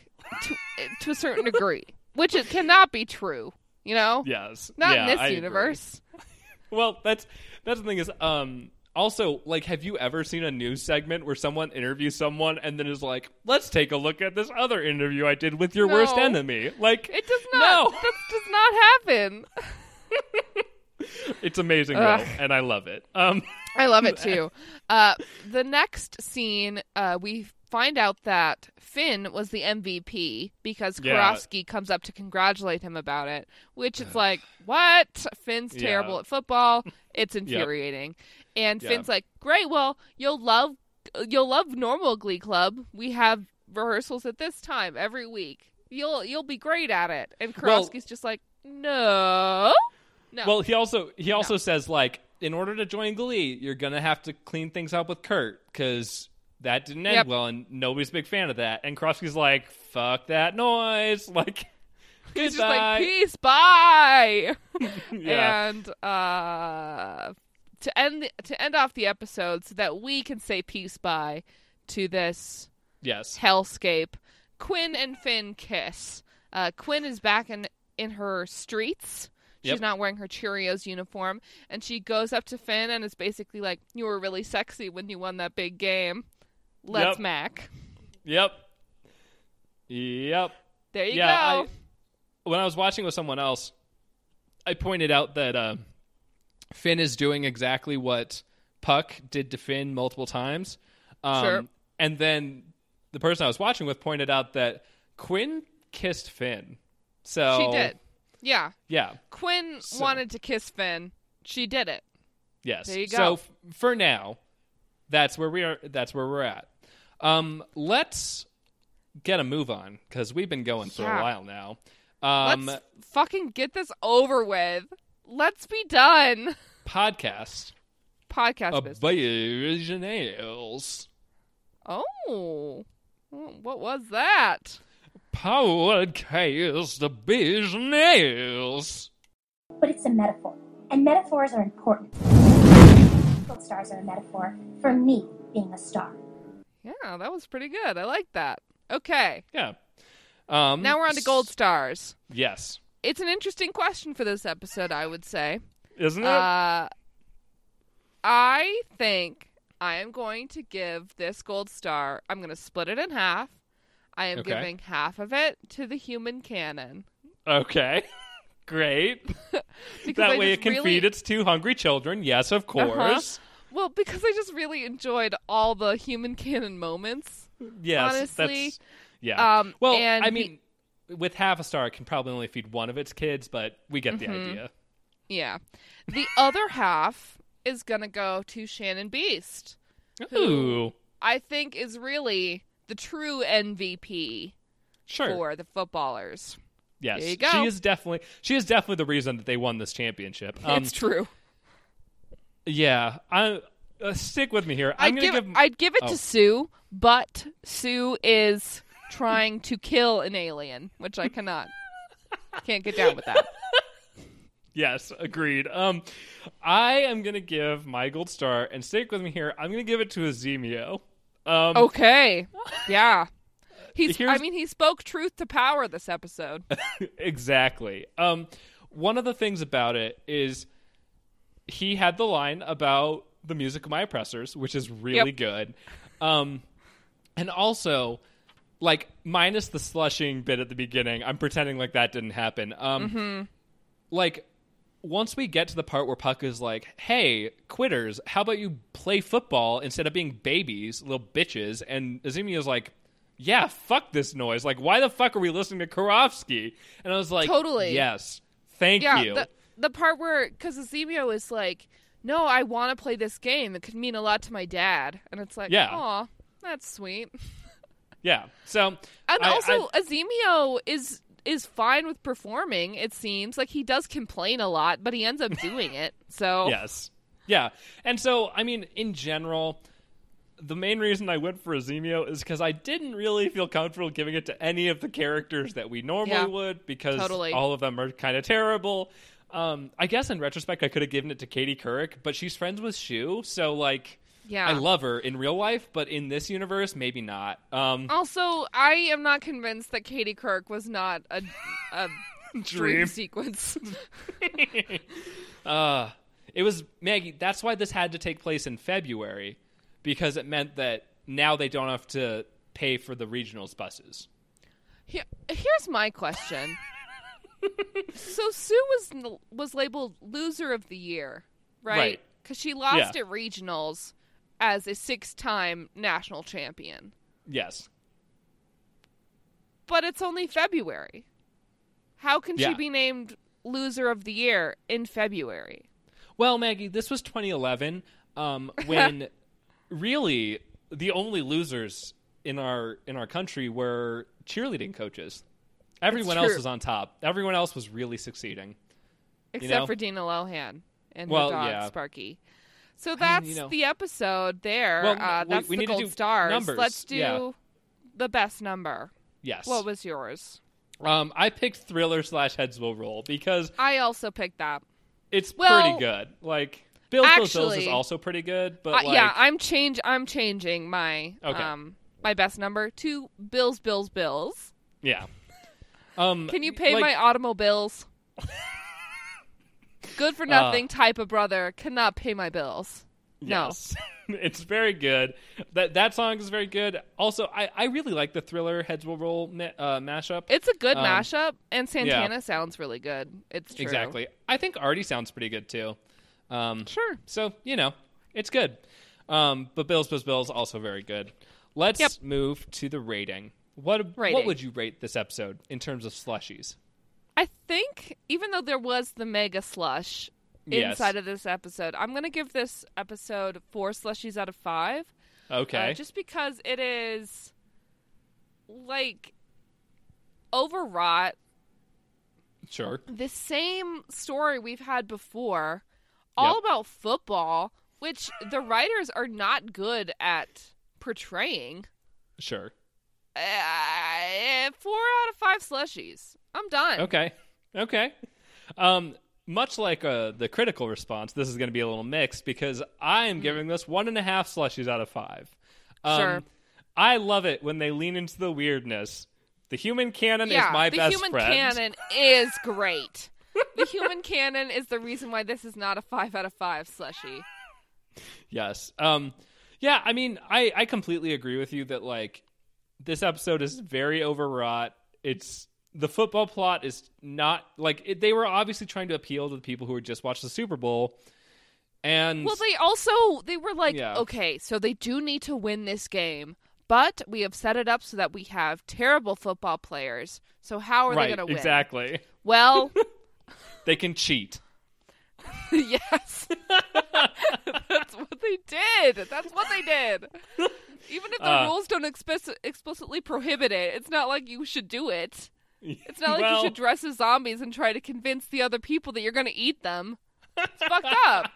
to, to a certain degree, which it cannot be true. You know, Yes. not Yeah, in this I universe. Well, that's that's the thing is um also like have you ever seen a news segment where someone interviews someone and then is like, "Let's take a look at this other interview I did with your worst enemy." Like It does not. No. That does not happen. it's amazing Ugh. though, and I love it. Um I love it too. Uh, the next scene, uh, we find out that Finn was the MVP because Yeah. Comes up to congratulate him about it. Which it's like, what? Finn's Yeah. terrible at football. It's infuriating. And Yeah. Finn's like, great. Well, you'll love you'll love normal Glee Club. We have rehearsals at this time every week. You'll you'll be great at it. And Well- just like, no, no. Well, he also he also says like in order to join Glee, you're gonna have to clean things up with Kurt because that didn't end Yep. well, and nobody's a big fan of that. And Karofsky's like, "Fuck that noise!" Like, He's just like, peace, bye. yeah, and uh, to end to end off the episode so that we can say peace bye to this yes, hellscape. Quinn and Finn kiss. Uh, Quinn is back in in her streets. She's Yep. not wearing her Cheerios uniform, and she goes up to Finn and is basically like, "You were really sexy when you won that big game. Let's Yep. mac." yep, yep. There you yeah, go. I, when I was watching with someone else, I pointed out that uh, Finn is doing exactly what Puck did to Finn multiple times. Um, Sure. And then the person I was watching with pointed out that Quinn kissed Finn. So she did. Yeah. Yeah. Quinn So- wanted to kiss Finn. She did it. Yes. There you So go. f- for now, that's where we are. That's where we're at. Um, let's get a move on because we've been going for Yeah. a while now. Um, Let's fucking get this over with. Let's be done. podcast Podcast business. originals. Oh, what was that? Podcast business. but it's a metaphor. And metaphors are important. Gold stars are a metaphor for me being a star. Yeah, that was pretty good. I like that. Okay, Yeah. Um, now we're on to gold stars. Yes. It's an interesting question for this episode, I would say. Isn't it? Uh, I think I am going to give this gold star. I'm going to split it in half. I am Okay. giving half of it to the human cannon. okay. Great. That I way it can really- feed its two hungry children. Yes, of course. Well, because I just really enjoyed all the human cannon moments. Yes. Honestly, that's, yeah. um, well, and I mean, with half a star, it can probably only feed one of its kids, but we get the Mhm. idea. Yeah. The other half is going to go to Shannon Beiste, Who- Ooh. I think is really the true MVP Sure. for the footballers. yes. There you go. She is definitely she is definitely the reason that they won this championship. Um, it's true. yeah. I uh, stick with me here. I'm I'd gonna give, give, I'd give it oh. to Sue, but Sue is trying to kill an alien, which I cannot. Can't get down with that. Yes, agreed. Um, I am gonna give my gold star, and stick with me here. I'm gonna give it to Azimio. Um, Okay. Yeah. He's I mean he spoke truth to power this episode. exactly. Um, one of the things about it is he had the line about the music of my oppressors, which is really Yep. good. Um, and also, like minus the slushing bit at the beginning, I'm pretending like that didn't happen. Um, Mm-hmm. like once we get to the part where Puck is like, "Hey, quitters, how about you play football instead of being babies, little bitches?" and Azimio's like. Yeah, fuck this noise. Like, why the fuck are we listening to Karofsky? And I was like, Totally. Yes. Thank yeah, you. the the part where because Azimio is like, no, I want to play this game. It could mean a lot to my dad, and it's like, Yeah. aw, that's sweet. yeah. So And I- also, Azimio is is fine with performing. It seems like he does complain a lot, but he ends up doing it. So yes. Yeah. And so, I mean, in general, the main reason I went for Azimio is because I didn't really feel comfortable giving it to any of the characters that we normally Yeah. would because Totally. all of them are kind of terrible. Um, I guess in retrospect, I could have given it to Katie Couric, but she's friends with Schue, so like, Yeah. I love her in real life, but in this universe, maybe not. Um, Also, I am not convinced that Katie Couric was not a, a dream Dream. sequence. Uh, it was Maggie. That's why this had to take place in February, because it meant that now they don't have to pay for the regionals buses. Here, here's my question. so Sue was was labeled loser of the year, right? Right. Because she lost Yeah. at regionals as a six-time national champion, Yes. but it's only February. How can Yeah. she be named loser of the year in February? Well, Maggie, this was 2011, um, when really the only losers in our in our country were cheerleading coaches. Everyone else was on top. Everyone else was really succeeding. Except know? for Dina Lohan and Well, her dog yeah. Sparky. So that's you know. the episode there. Well, uh, that's we the need to gold stars. numbers. Let's do Yeah. the best number. Yes. What was yours? um, I picked Thriller slash Heads Will Roll because I also picked that. it's Well, pretty good. Like Bills Bills Bills is also pretty good, but Uh, like, yeah, I'm change. I'm changing my Okay. um my best number to Bills, Bills, Bills. yeah. Um, Can you pay like, my automobiles? Good Uh, for nothing type of brother cannot pay my bills. No. Yes. it's very good. That that song is very good. Also, I, I really like the Thriller Heads Will Roll uh, mashup. It's a good Um, mashup, and Santana sounds really good. It's true. Exactly. I think Artie sounds pretty good too. Um, Sure. so you know, it's good. Um, but Bills Bills Bills also very good. Let's Yep. move to the rating. What what would you rate this episode in terms of slushies? I think even though there was the mega slush Yes. inside of this episode, I'm going to give this episode four slushies out of five. Okay. Uh, just because it is like overwrought. sure. The same story we've had before, all Yep. about football, which the writers are not good at portraying. Sure. Uh, four out of five slushies. I'm done. Okay. Okay. Um, much like uh, the critical response, this is going to be a little mixed because I am giving this one and a half slushies out of five. Um, Sure. I love it when they lean into the weirdness. The human cannon yeah, is my best friend. the human cannon is great. the human cannon is the reason why this is not a five out of five slushy. Yes. Um, yeah. I mean, I I completely agree with you that like this episode is very overwrought. It's the football plot is not like it, they were obviously trying to appeal to the people who had just watched the Super Bowl. And Well, they also they were like, Yeah. okay, so they do need to win this game, but we have set it up so that we have terrible football players. So how are right, they going to win? exactly. Well, They can cheat. yes, that's what they did. That's what they did. Even if the Uh, rules don't explic- explicitly prohibit it, it's not like you should do it. It's not like Well- you should dress as zombies and try to convince the other people that you're going to eat them. It's fucked up.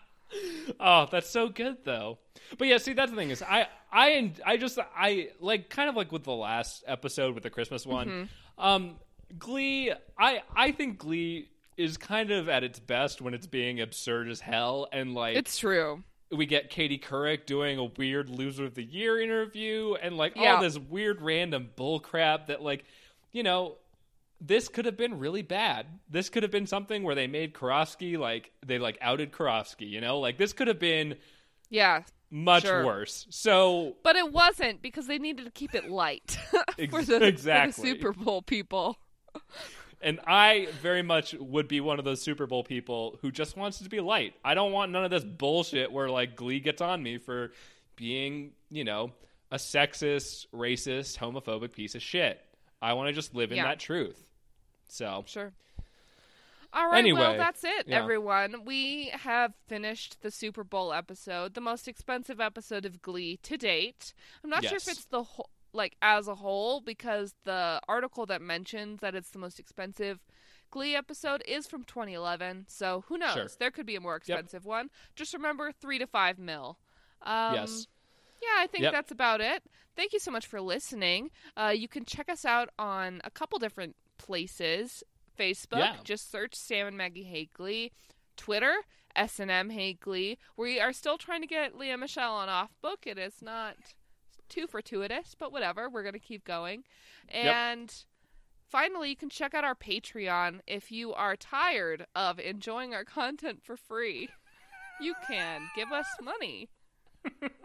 Oh, that's so good though. But yeah, see that's the thing is I I I just I like kind of like with the last episode with the Christmas one. Mm-hmm. Um Glee I I think Glee is kind of at its best when it's being absurd as hell and like It's true. we get Katie Couric doing a weird loser of the year interview and like Yeah. all this weird random bullcrap that like you know this could have been really bad. This could have been something where they made Karofsky like they like outed Karofsky, you know? Like this could have been Yeah. much Sure. worse. So But it wasn't because they needed to keep it light for, the, for the. Super Bowl people. and I very much would be one of those Super Bowl people who just wants it to be light. I don't want none of this bullshit where like Glee gets on me for being, you know, a sexist, racist, homophobic piece of shit. I want to just live in Yeah. that truth. So sure. All right, anyway, well, that's it, yeah. everyone. We have finished the Super Bowl episode, the most expensive episode of Glee to date. I'm not yes. sure if it's the whole, like, as a whole, because the article that mentions that it's the most expensive Glee episode is from 2011. So who knows? Sure. There could be a more expensive yep. one. Just remember three to five mil. Um, yes. Yeah, I think yep. that's about it. Thank you so much for listening. Uh, you can check us out on a couple different places. Facebook, yeah. just search Sam and Maggie Hate Glee. Twitter, S and M We are still trying to get Lea Michele on off book. It is not too fortuitous, but whatever. We're gonna keep going. And yep. finally, you can check out our Patreon if you are tired of enjoying our content for free. You can give us money.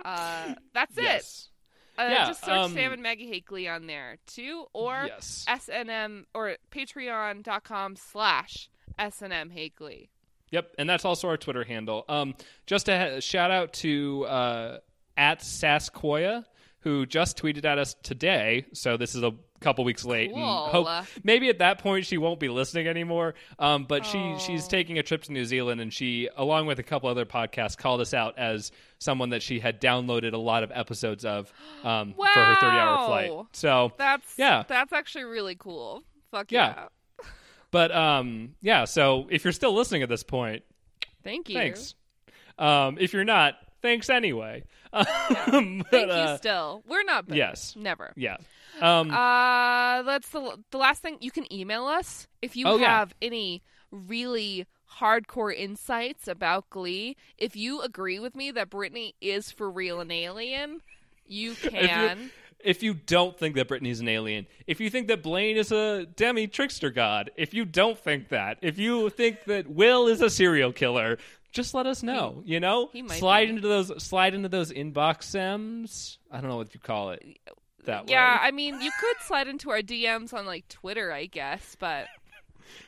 Uh, that's yes. it. Uh, yeah, just search um, Sam and Maggie Hate Glee on there too, or yes. SNM or patreon.com slash SNM Hakeley. Yep, and that's also our Twitter handle. Um, just a ha- shout out to uh, at Saskoya, who just tweeted at us today. So this is a couple weeks late. Cool. And hope, maybe at that point she won't be listening anymore. Um, but oh. she she's taking a trip to New Zealand, and she, along with a couple other podcasts, called us out as someone that she had downloaded a lot of episodes of um, wow. for her thirty hour flight. So that's yeah, that's actually really cool. Fuck yeah. yeah. But um, yeah. So if you're still listening at this point, thank you. Thanks. Um, if you're not, thanks anyway. But, Thank you. uh, Still, we're not. Bitter. Yes. Never. yeah. Um, Uh, that's the the last thing. You can email us if you Oh, yeah. have any really hardcore insights about Glee. If you agree with me that Brittany is for real an alien, you can. if you don't think that Brittany's an alien, if you think that Blaine is a demi trickster god, if you don't think that, if you think that Will is a serial killer, just let us know. He, you know, slide be. into those slide into those inbox sems. I don't know what you call it. That yeah, way. I mean, you could slide into our DMs on like Twitter, I guess, but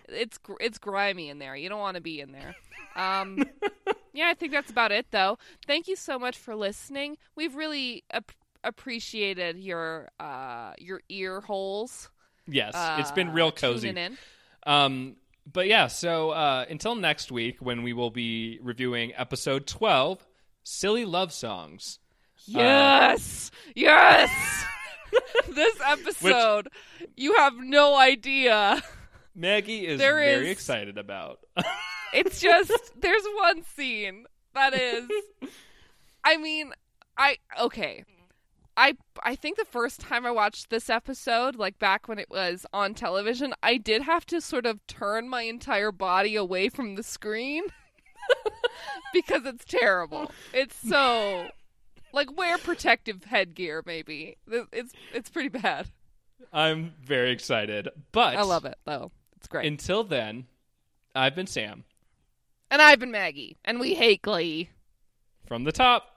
it's it's grimy in there. You don't want to be in there. Um, yeah, I think that's about it, though. Thank you so much for listening. We've really ap- appreciated your uh, your ear holes. Yes, uh, it's been uh, real cozy. Um, but yeah, so uh, until next week when we will be reviewing episode 12 Silly Love Songs. Yes! Uh, yes! this episode, which, you have no idea. Maggie is there very is, excited about. it's just, there's one scene that is, I mean, I, okay I I think the first time I watched this episode, like back when it was on television, I did have to sort of turn my entire body away from the screen because it's terrible. It's so like wear protective headgear maybe. It's it's pretty bad. I'm very excited. But I love it though. It's great. Until then, I've been Sam. And I've been Maggie, and we hate Glee. From the top